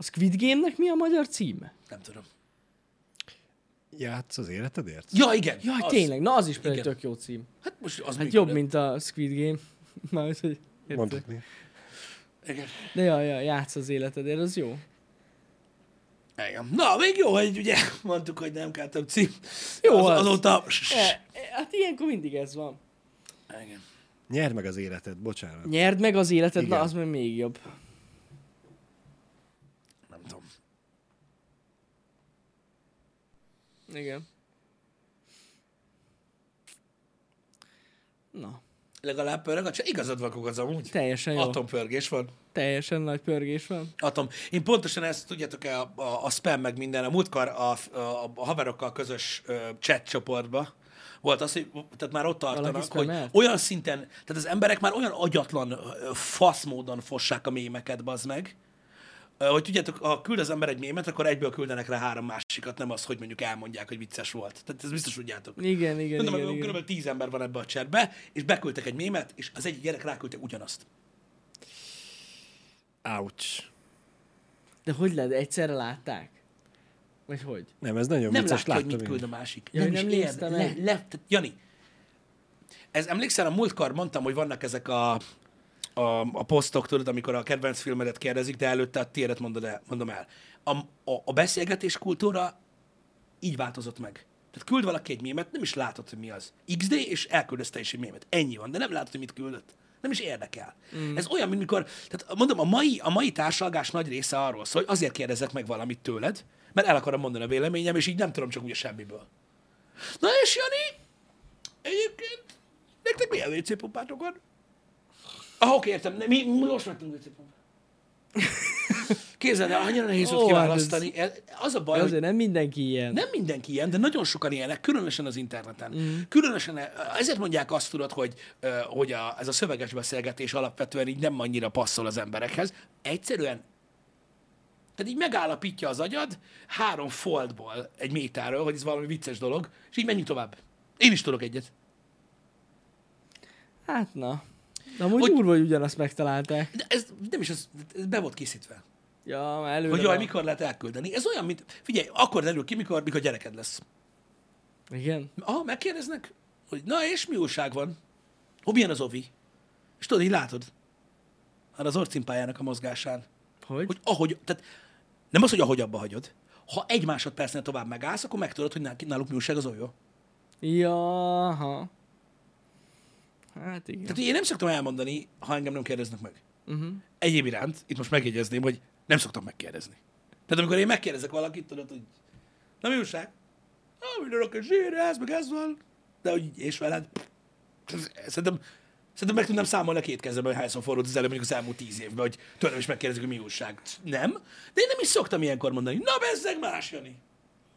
Speaker 1: A Squid Game-nek mi a magyar címe?
Speaker 2: Nem tudom.
Speaker 3: Játsz az életedért?
Speaker 2: Ja, igen.
Speaker 1: Jaj,
Speaker 2: az.
Speaker 1: tényleg, na az is például
Speaker 2: Igen.
Speaker 1: tök jó cím.
Speaker 2: Hát most az
Speaker 1: Hát jobb, mint a Squid Game. Már, hogy?
Speaker 3: Mondhatni.
Speaker 2: Igen.
Speaker 1: De jaj, jaj, játsz az életedért, az jó.
Speaker 2: Igen. Na, még jó, hogy ugye mondtuk, hogy nem kell több cím.
Speaker 1: Jó
Speaker 2: az,
Speaker 1: az.
Speaker 2: azóta...
Speaker 1: E, e, hát ilyenkor mindig ez van.
Speaker 2: Igen.
Speaker 3: Nyerd meg az életed, bocsánat.
Speaker 1: Nyerd meg az életed,
Speaker 3: Igen.
Speaker 1: na az meg még jobb.
Speaker 2: Nem tudom.
Speaker 1: Igen. Na,
Speaker 2: Legalább pörög, csak igazad van, Kukac, amúgy.
Speaker 1: teljesen jó.
Speaker 2: Atompörgés van.
Speaker 1: Teljesen nagy pörgés van.
Speaker 2: Atom. Én pontosan ezt, tudjátok-e, a, a, a spam meg minden, a múltkor a, a, a haverokkal közös ö, chat csoportba volt az, hogy tehát már ott tartanak, hogy olyan szinten, tehát az emberek már olyan agyatlan, ö, fasz módon fossák a mémeket, bazd meg, hogy tudjátok, ha küld az ember egy mémet, akkor egyből küldenek rá három másikat, nem az, hogy mondjuk elmondják, hogy vicces volt. Tehát ez biztos tudjátok.
Speaker 1: Igen, igen,
Speaker 2: Mondom,
Speaker 1: igen, igen.
Speaker 2: kb. tíz ember van ebbe a chatbe, és beküldtek egy mémet, és az egyik gyerek ráküldte ugyanazt.
Speaker 3: Ouch.
Speaker 1: De hogy lehet, egyszerre látták? Vagy hogy?
Speaker 3: Nem, ez nagyon
Speaker 2: Nem
Speaker 3: vicces,
Speaker 2: látja, hogy mit
Speaker 3: láttam
Speaker 2: küld a másik.
Speaker 1: Ja,
Speaker 2: nem
Speaker 1: hogy
Speaker 2: is
Speaker 1: nem
Speaker 2: érde. Le, le, Jani, ez emlékszel, a múltkor mondtam, hogy vannak ezek a, a, a posztok, tudod, amikor a kedvenc filmedet kérdezik, de előtte a tiédet mondod el, mondom el. A, a, a beszélgetés kultúra így változott meg. Tehát küld valaki egy mémet, nem is látod, hogy mi az. XD, és elküldözte is egy mémet. Ennyi van, de nem látod, hogy mit küldött. Nem is érdekel. Mm. Ez olyan, mint mikor, tehát mondom, a mai, a mai társalgás nagy része arról szól, hogy azért kérdezek meg valamit tőled, mert el akarom mondani a véleményem, és így nem tudom csak úgy a semmiből. Na és Jani, egyébként, nektek milyen WC pompátok van? Ah, oké, értem, mi, most WC pompát. Képzeld el, annyira nehéz volt
Speaker 1: Ó, hát
Speaker 2: kiválasztani. Ez- Az a baj,
Speaker 1: Azért nem mindenki ilyen.
Speaker 2: nem mindenki ilyen, de nagyon sokan ilyenek, különösen az interneten. Mm. Különösen, ezért mondják azt tudod, hogy, ö, hogy a, ez a szöveges beszélgetés alapvetően így nem annyira passzol az emberekhez. Egyszerűen tehát így megállapítja az agyad három foldból egy méterről, hogy ez valami vicces dolog, és így menjünk tovább. Én is tudok egyet.
Speaker 1: Hát na. Amúgy
Speaker 2: Hogy-
Speaker 1: durva, hogy ugyanazt megtalálták.
Speaker 2: De ez nem is az, ez be volt készítve.
Speaker 1: Ja, már előre
Speaker 2: Hogy jaj, mikor lehet elküldeni. Ez olyan, mint, figyelj, akkor derül ki, mikor, mikor gyereked lesz.
Speaker 1: Igen?
Speaker 2: Ah, megkérdeznek, hogy na és mi újság van? Hogy milyen az ovi? És tudod, így látod. Hát az orcimpájának a mozgásán.
Speaker 1: Hogy?
Speaker 2: Hogy ahogy, tehát nem az, hogy ahogy abba hagyod. Ha egy másodpercnél tovább megállsz, akkor megtudod, hogy nál- náluk mi újság az olyó.
Speaker 1: Ja, aha. Hát igen.
Speaker 2: Tehát én nem szoktam elmondani, ha engem nem kérdeznek meg.
Speaker 1: Uh-huh.
Speaker 2: Egyéb iránt, itt most megjegyezném, hogy nem szoktam megkérdezni. Tehát amikor én megkérdezek valakit, tudod, hogy na mi újság? Ah, minden oké, zsír, ez, meg ez van. De hogy és veled? Szerintem, szerintem meg tudnám számolni a két kezemben, hogy hányszor forrult az elő, mondjuk az elmúlt tíz évben, hogy tőlem is megkérdezik, hogy mi újság. Nem, de én nem is szoktam ilyenkor mondani. Na, bezzeg más, Jani.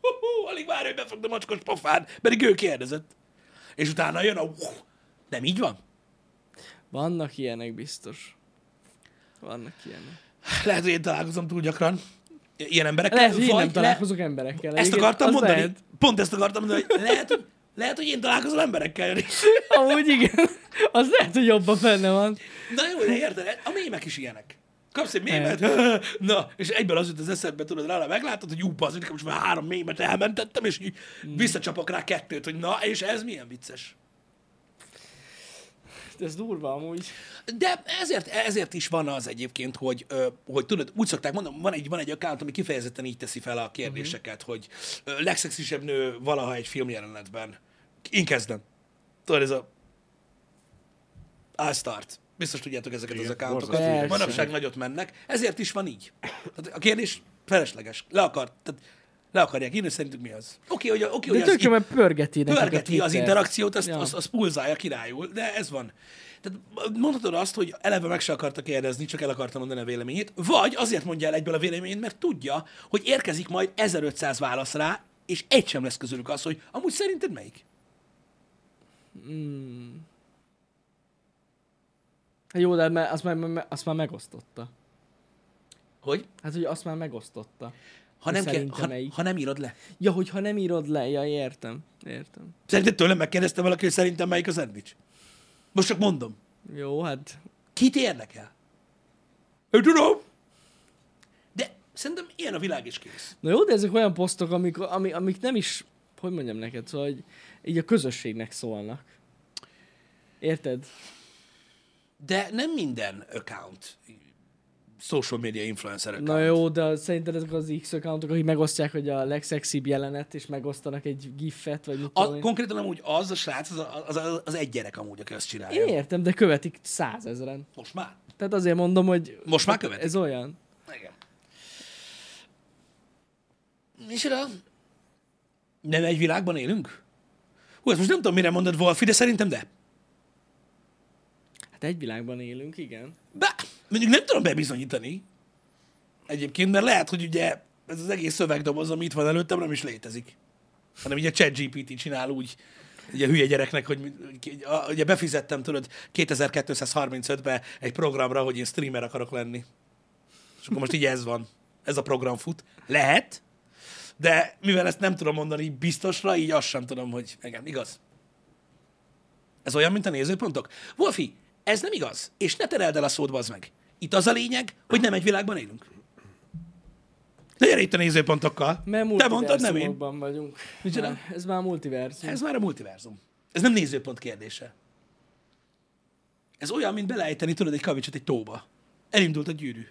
Speaker 2: Hú, alig várja, hogy befogd a macskos pofád, pedig ő kérdezett. És utána jön a... Nem így van?
Speaker 1: Vannak ilyenek biztos. Vannak ilyenek.
Speaker 2: Lehet, hogy én találkozom túl gyakran ilyen emberekkel.
Speaker 1: Lehet, hogy én nem
Speaker 2: vagy le-
Speaker 1: találkozok emberekkel.
Speaker 2: Ezt
Speaker 1: Egyébként
Speaker 2: akartam mondani.
Speaker 1: Lehet.
Speaker 2: Pont ezt akartam mondani, hogy lehet, hogy, lehet, hogy én találkozom emberekkel.
Speaker 1: Amúgy igen. Az lehet, hogy jobban benne van.
Speaker 2: Na jó, de érted, a mémek is ilyenek. Kapsz egy mémet, na, és egyből az jut az eszedbe, tudod, rá meglátod, hogy ú, az, nekem most már három mémet elmentettem, és így
Speaker 1: Hmm.
Speaker 2: visszacsapok rá kettőt, hogy na, és ez milyen vicces.
Speaker 1: Ez durva amúgy.
Speaker 2: De ezért, ezért is van az egyébként, hogy, hogy tudod, úgy szokták mondani, van egy, van egy account, ami kifejezetten így teszi fel a kérdéseket, uh-huh. hogy legszexisebb nő valaha egy filmjelenetben. Én kezdem. Tudod, ez a I start. Biztos tudjátok ezeket
Speaker 3: Igen,
Speaker 2: az accountokat. Manapság nagyot mennek, ezért is van így. Tehát a kérdés felesleges. Le akar, tehát le akarják írni, szerintük mi az. Oké, hogy, oké,
Speaker 1: De
Speaker 2: hogy
Speaker 1: tök
Speaker 2: az,
Speaker 1: jó, pörgeti
Speaker 2: pörgeti az interakciót, azt,
Speaker 1: Ja.
Speaker 2: azt, azt pulzálja királyul, de ez van. Tehát mondhatod azt, hogy eleve meg se akarta kérdezni, csak el akarta mondani a véleményét, vagy azért mondja el egyből a véleményét, mert tudja, hogy érkezik majd 1500 válasz rá, és egy sem lesz közülük az, hogy amúgy szerinted melyik?
Speaker 1: Hát jó, de me- azt már, azt már megosztotta.
Speaker 2: Hogy?
Speaker 1: Hát, hogy azt már megosztotta.
Speaker 2: Ha nem,
Speaker 1: Szerintem
Speaker 2: ha,
Speaker 1: melyik.
Speaker 2: ha nem írod le.
Speaker 1: Ja, hogyha nem írod le, ja, értem. Értem.
Speaker 2: Szerinted tőlem megkérdezte valaki, hogy szerintem melyik a szendvics? Most csak mondom.
Speaker 1: Jó, hát
Speaker 2: Kit érdekel? Én tudom. De szerintem ilyen a világ is kész.
Speaker 1: Na jó, de ezek olyan posztok, amik, amik, amik nem is, hogy mondjam neked, szóval, hogy így a közösségnek szólnak. Érted?
Speaker 2: De nem minden account social media influencer account.
Speaker 1: Na jó, de szerinted ezek az X accountok, akik megosztják, hogy a legszexibb jelenet, és megosztanak egy gifet, vagy mit tudom
Speaker 2: A,
Speaker 1: én.
Speaker 2: konkrétan amúgy az a srác, az, az, az, az egy gyerek amúgy, aki ezt csinálja.
Speaker 1: Én értem, de követik százezren.
Speaker 2: Most már?
Speaker 1: Tehát azért mondom, hogy
Speaker 2: Most már követik?
Speaker 1: ez olyan.
Speaker 2: Igen. Micsoda? Nem egy világban élünk? Hú, ezt most nem tudom, mire mondod Wolfi, de szerintem de.
Speaker 1: Hát egy világban élünk, igen.
Speaker 2: Bá, mondjuk nem tudom bebizonyítani. Egyébként, mert lehet, hogy ugye ez az egész szövegdoboz, ami itt van előttem, nem is létezik. Hanem ugye ChatGPT csinál úgy, ugye hülye gyereknek, hogy ugye befizettem, tudod, 2235-be egy programra, hogy én streamer akarok lenni. És akkor most így ez van. Ez a program fut. Lehet, de mivel ezt nem tudom mondani biztosra, így azt sem tudom, hogy igen, igaz. Ez olyan, mint a nézőpontok? Wolfi, ez nem igaz, és ne tereld el a szót, bazd meg. Itt az a lényeg, hogy nem egy világban élünk. De gyere itt a nézőpontokkal.
Speaker 1: Mert
Speaker 2: Te mondtad, nem én.
Speaker 1: vagyunk.
Speaker 2: Micsoda?
Speaker 1: Már- Ez már multiverzum.
Speaker 2: Ez már a multiverzum. Ez nem nézőpont kérdése. Ez olyan, mint beleejteni, tudod, egy kavicsot egy tóba. Elindult a gyűrű.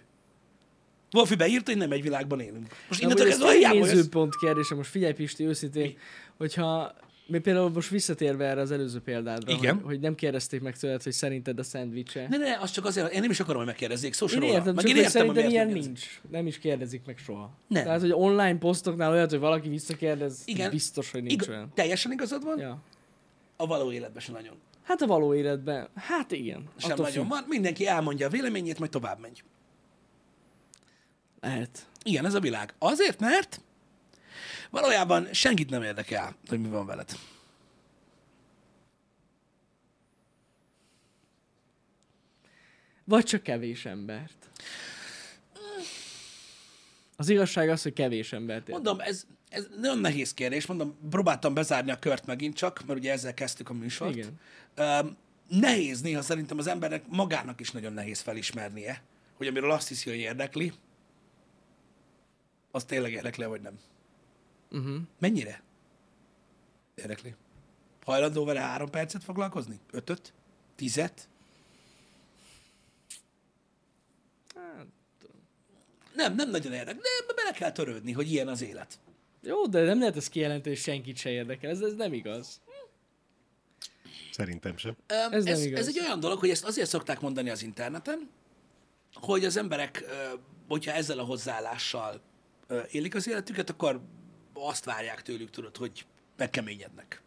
Speaker 2: Wolfi beírta, hogy nem egy világban élünk. Most innentől kezdve hiába
Speaker 1: nézőpont kérdése, most figyelj Pisti, őszintén, hogyha mi például most visszatérve erre az előző példádra,
Speaker 2: Igen.
Speaker 1: Hogy, hogy nem kérdezték meg tőled, hogy szerinted a szendvicse.
Speaker 2: Ne, ne, az csak azért, én nem is akarom, hogy megkérdezzék, szó
Speaker 1: Én értem,
Speaker 2: Meg
Speaker 1: csak
Speaker 2: én értem,
Speaker 1: szerintem ilyen nincs. Nem is kérdezik meg soha.
Speaker 2: Nem.
Speaker 1: Tehát, hogy online posztoknál olyat, hogy valaki visszakérdez,
Speaker 2: Igen.
Speaker 1: biztos, hogy nincs
Speaker 2: Igaz,
Speaker 1: olyan.
Speaker 2: teljesen igazad van,
Speaker 1: Ja.
Speaker 2: a való életben sem nagyon.
Speaker 1: Hát a való életben, hát igen.
Speaker 2: Sem
Speaker 1: attól
Speaker 2: nagyon van. Mindenki elmondja a véleményét, majd tovább megy.
Speaker 1: Lehet.
Speaker 2: Ilyen ez a világ. Azért, mert valójában senkit nem érdekel, hogy mi van veled.
Speaker 1: Vagy csak kevés embert. Az igazság az, hogy kevés embert érdekel.
Speaker 2: Mondom, ez, ez nagyon nehéz kérdés. Mondom, próbáltam bezárni a kört megint csak, mert ugye ezzel kezdtük a műsort.
Speaker 1: Igen.
Speaker 2: Um, nehéz néha szerintem az embernek magának is nagyon nehéz felismernie, hogy amiről azt hiszi, hogy érdekli, az tényleg érdekli, vagy nem.
Speaker 1: Uh-huh.
Speaker 2: Mennyire? Érdekli. Hajlandó vele három percet foglalkozni? Ötöt? Tizet?
Speaker 1: Hát,
Speaker 2: Nem, nem nagyon érdekel, de bele kell törődni, hogy ilyen az élet.
Speaker 1: jó, de nem lehet ezt kijelenteni, hogy senkit se érdekel. Ez, ez nem igaz.
Speaker 3: Szerintem sem.
Speaker 2: Öm,
Speaker 1: Ez nem
Speaker 2: ez,
Speaker 1: igaz.
Speaker 2: ez egy olyan dolog, hogy ezt azért szokták mondani az interneten, hogy az emberek, hogyha ezzel a hozzáállással élik az életüket, akkor azt várják tőlük, tudod, hogy megkeményednek.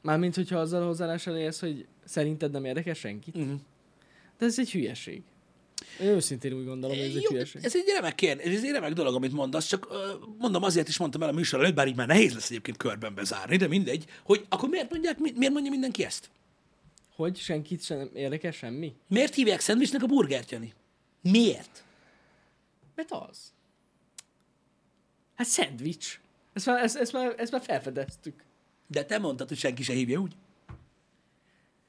Speaker 1: Mármint, hogyha azzal a hozzáállással élsz, hogy szerinted nem érdekel senkit.
Speaker 2: Uh-huh.
Speaker 1: De ez egy hülyeség. Én őszintén úgy gondolom, hogy ez egy
Speaker 2: Jó,
Speaker 1: hülyeség.
Speaker 2: ez egy remek kérdés, ez egy remek dolog, amit mondasz, csak mondom, azért is mondtam el a műsor előtt, bár így már nehéz lesz egyébként körben bezárni, de mindegy, hogy akkor miért, mondják, mi- miért mondja mindenki ezt?
Speaker 1: Hogy senkit sem érdekel semmi?
Speaker 2: Miért hívják szendvicsnek a burgert, Jani? Miért?
Speaker 1: Mert az. Hát szendvics. Ezt már, ezt, ezt, már, ezt már felfedeztük.
Speaker 2: De te mondtad, hogy senki se hívja úgy.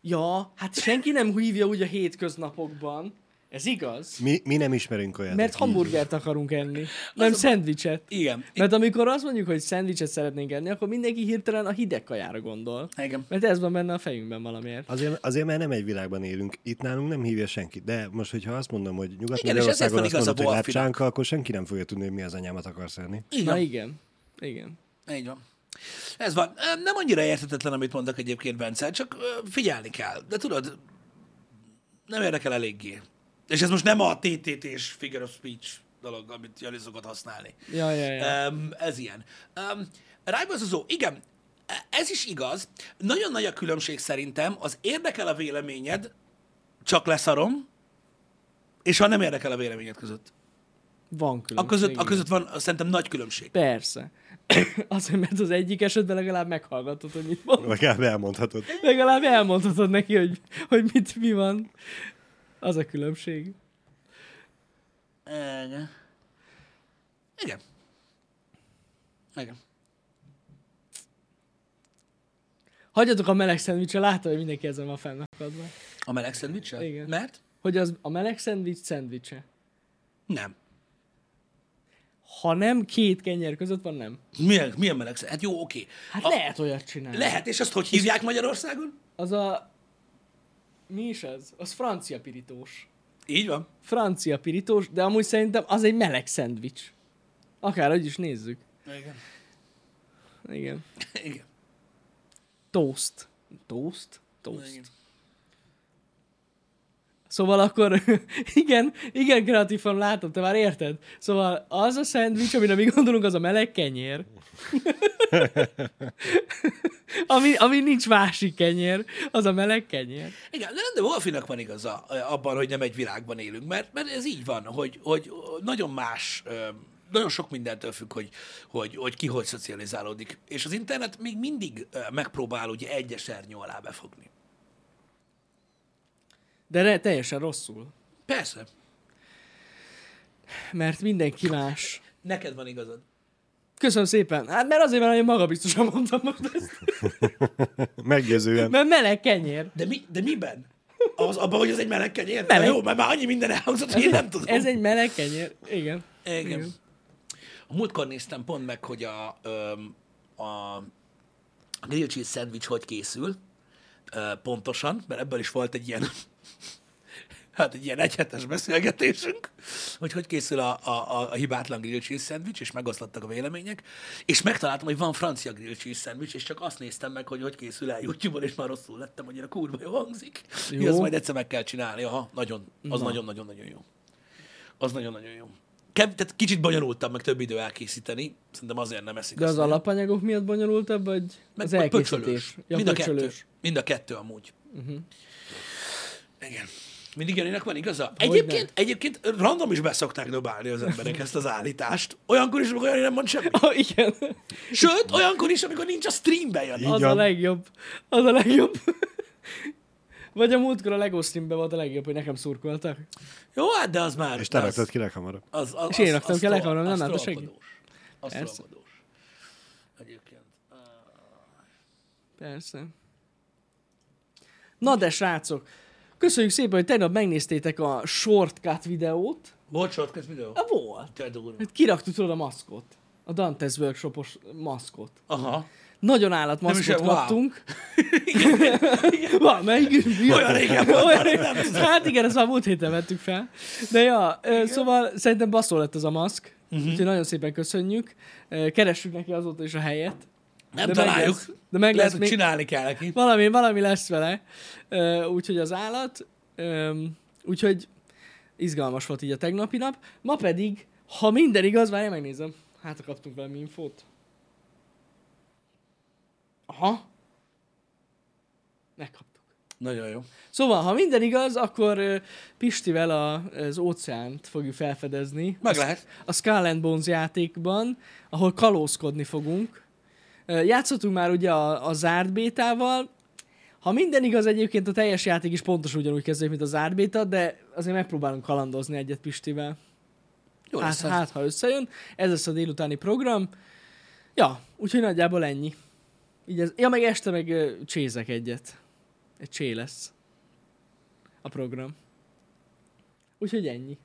Speaker 1: Ja, hát senki nem hívja úgy a hétköznapokban Ez igaz?
Speaker 3: Mi, mi nem ismerünk olyat.
Speaker 1: Mert hamburgert akarunk enni, nem szendvicset.
Speaker 2: Igen.
Speaker 1: Mert amikor azt mondjuk, hogy szendvicset szeretnénk enni, akkor mindenki hirtelen a hideg kajára gondol.
Speaker 2: Igen.
Speaker 1: Mert ez van benne a fejünkben valamiért.
Speaker 3: Azért, azért, mert nem egy világban élünk. Itt nálunk nem hívja senki. De most, hogyha azt mondom, hogy
Speaker 2: Igen, és ezért
Speaker 3: Nyugat-Magyarországon
Speaker 2: van
Speaker 3: azt mondod, hogy lápcsánka, akkor senki nem fogja tudni, hogy mi az anyámat akarsz enni.
Speaker 2: Így
Speaker 1: Na igen. Igen.
Speaker 2: Így van. Ez van. Nem annyira érthetetlen, amit mondok egyébként, Bence, csak figyelni kell. De tudod, nem érdekel eléggé. És ez most nem a TTT-s figure of speech dolog, amit Jani szokott használni.
Speaker 1: Ja, ja, ja.
Speaker 2: Um, ez ilyen. Um, Rájbazozó, igen, ez is igaz. Nagyon nagy a különbség szerintem, az érdekel a véleményed, csak leszarom, és ha nem érdekel a véleményed között.
Speaker 1: Van
Speaker 2: A
Speaker 1: különbség.
Speaker 2: között, a között van szerintem nagy különbség.
Speaker 1: Persze. Azért, mert az egyik esetben legalább meghallgatod, hogy mit mond.
Speaker 3: Legalább elmondhatod.
Speaker 1: Legalább elmondhatod neki, hogy, hogy mit, mi van. Az a különbség.
Speaker 2: Igen. Igen. Igen.
Speaker 1: Hagyjatok a meleg szendvicsre, látod, hogy mindenki ezen van fennakadva.
Speaker 2: A meleg szendvicsel?
Speaker 1: Igen.
Speaker 2: Mert?
Speaker 1: Hogy az a meleg szendvics szendvicse.
Speaker 2: Nem.
Speaker 1: Ha nem két kenyer között van, nem.
Speaker 2: Milyen, milyen meleg? Hát jó, oké.
Speaker 1: Hát
Speaker 2: A-
Speaker 1: lehet olyat csinálni.
Speaker 2: Lehet, és azt hogy hívják Magyarországon?
Speaker 1: Az a... Mi is ez? Az francia pirítós.
Speaker 2: Így van.
Speaker 1: Francia pirítós, de amúgy szerintem az egy meleg szendvics. Akárhogy is nézzük.
Speaker 2: Igen.
Speaker 1: Igen.
Speaker 2: Igen.
Speaker 1: Toast. Toast? Toast.
Speaker 2: Igen.
Speaker 1: Szóval akkor, igen, igen, kreatív fan, látom, te már érted. Szóval az a szendvics, amire mi gondolunk, az a meleg kenyér. ami, ami nincs másik kenyér, az a meleg kenyér.
Speaker 2: Igen, de, de Wolfinak van igaza abban, hogy nem egy világban élünk, mert, mert ez így van, hogy, hogy nagyon más, nagyon sok mindentől függ, hogy, hogy, hogy ki hogy szocializálódik. És az internet még mindig megpróbál ugye egy esernyő alá befogni.
Speaker 1: De re, teljesen rosszul.
Speaker 2: Persze,
Speaker 1: Mert mindenki más.
Speaker 2: neked van igazad.
Speaker 1: Köszönöm szépen. Hát mert azért, mert én magabiztosan mondtam most ezt.
Speaker 3: Meggyőzően.
Speaker 1: Mert meleg kenyér.
Speaker 2: De, mi, de miben? Az, abban, hogy ez egy meleg kenyér?
Speaker 1: Meleg.
Speaker 2: Jó, mert már annyi minden elhangzott, hogy én nem tudom.
Speaker 1: Ez egy meleg kenyér. Igen.
Speaker 2: Igen. A múltkor néztem pont meg, hogy a, öm, a grill cheese szendvics hogy készül, pontosan, mert ebből is volt egy ilyen, hát egy ilyen egyhetes beszélgetésünk, hogy hogy készül a, a, a, a hibátlan grill cheese szendvics, és megoszlattak a vélemények, és megtaláltam, hogy van francia grill cheese szendvics, és csak azt néztem meg, hogy hogy készül el YouTube-on, és már rosszul lettem, hogy a kurva jó hangzik. Jó. Azt majd egyszer meg kell csinálni, aha, nagyon, az nagyon-nagyon-nagyon jó. Az nagyon-nagyon jó. Kev, tehát kicsit bonyolultabb, meg több idő elkészíteni. Szerintem azért nem eszik.
Speaker 1: De az alapanyagok miatt bonyolultabb, vagy
Speaker 2: Meg,
Speaker 1: az elkészítés?
Speaker 2: pöcsölős.
Speaker 1: Ja,
Speaker 2: Mind a kettő. Mind a kettő amúgy. Uh-huh. Igen. Mindig Janinak van igaza? Egyébként, egyébként random is beszokták dobálni az emberek ezt az állítást. Olyankor is, amikor Jani nem mond semmit.
Speaker 1: Oh, igen.
Speaker 2: Sőt, olyankor is, amikor nincs a streamben Jani.
Speaker 1: Az a legjobb. Az a legjobb. Vagy a múltkor a Lego streamben volt a legjobb, hogy nekem szurkoltak.
Speaker 2: Jó, hát de az már...
Speaker 3: És te raktad ki leghamarabb.
Speaker 2: Az, az,
Speaker 1: És én raktam ki leghamarabb, nem látta senki.
Speaker 2: Az
Speaker 1: Persze.
Speaker 2: Egyébként.
Speaker 1: Persze. Na de srácok, köszönjük szépen, hogy tegnap megnéztétek a shortcut videót.
Speaker 2: Volt shortcut videó?
Speaker 1: A volt.
Speaker 2: Te durva.
Speaker 1: Hát kiraktuk tudod a maszkot. A Dantes Workshopos maszkot.
Speaker 2: Aha.
Speaker 1: Nagyon állatmaszkot
Speaker 2: Nem is- wow.
Speaker 1: kaptunk. Van, melyik?
Speaker 2: Olyan régen volt,
Speaker 1: Olyan régen. Hát igen, ezt már múlt héten vettük fel. De ja, ö, szóval szerintem baszó lett ez a maszk. Uh-huh. Úgyhogy nagyon szépen köszönjük. Keressük neki azóta is a helyet.
Speaker 2: Nem
Speaker 1: De
Speaker 2: találjuk.
Speaker 1: meg lesz- de meg
Speaker 2: Lehet,
Speaker 1: lesz még-
Speaker 2: csinálni kell neki.
Speaker 1: Valami, valami lesz vele. Úgyhogy az állat. Úgyhogy izgalmas volt így a tegnapi nap. Ma pedig, ha minden igaz, várjál, megnézem. Hát, ha kaptunk valami infót. Aha. Megkaptuk.
Speaker 2: Nagyon jó.
Speaker 1: Szóval, ha minden igaz, akkor ö, Pistivel a, az óceánt fogjuk felfedezni.
Speaker 2: Meg lehet.
Speaker 1: A Skull and Bones játékban, ahol kalózkodni fogunk. Játszottunk már ugye a, a zárt bétával. Ha minden igaz, egyébként a teljes játék is pontosan ugyanúgy kezdődik, mint a zárt béta, de azért megpróbálunk kalandozni egyet Pistivel.
Speaker 2: Jó
Speaker 1: Hát,
Speaker 2: lesz. ez.
Speaker 1: hát, ha összejön. Ez lesz a délutáni program. Ja, úgyhogy nagyjából ennyi. Így ez, ja, meg este meg ö, csézek egyet. Egy csé lesz a program. Úgyhogy ennyi.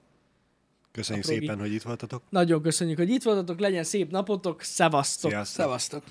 Speaker 3: Köszönjük
Speaker 1: Aprógi.
Speaker 3: szépen, hogy itt voltatok.
Speaker 1: Nagyon köszönjük, hogy itt voltatok, legyen szép napotok, szevasztok!
Speaker 3: Sziasztok!
Speaker 2: Szevasztok.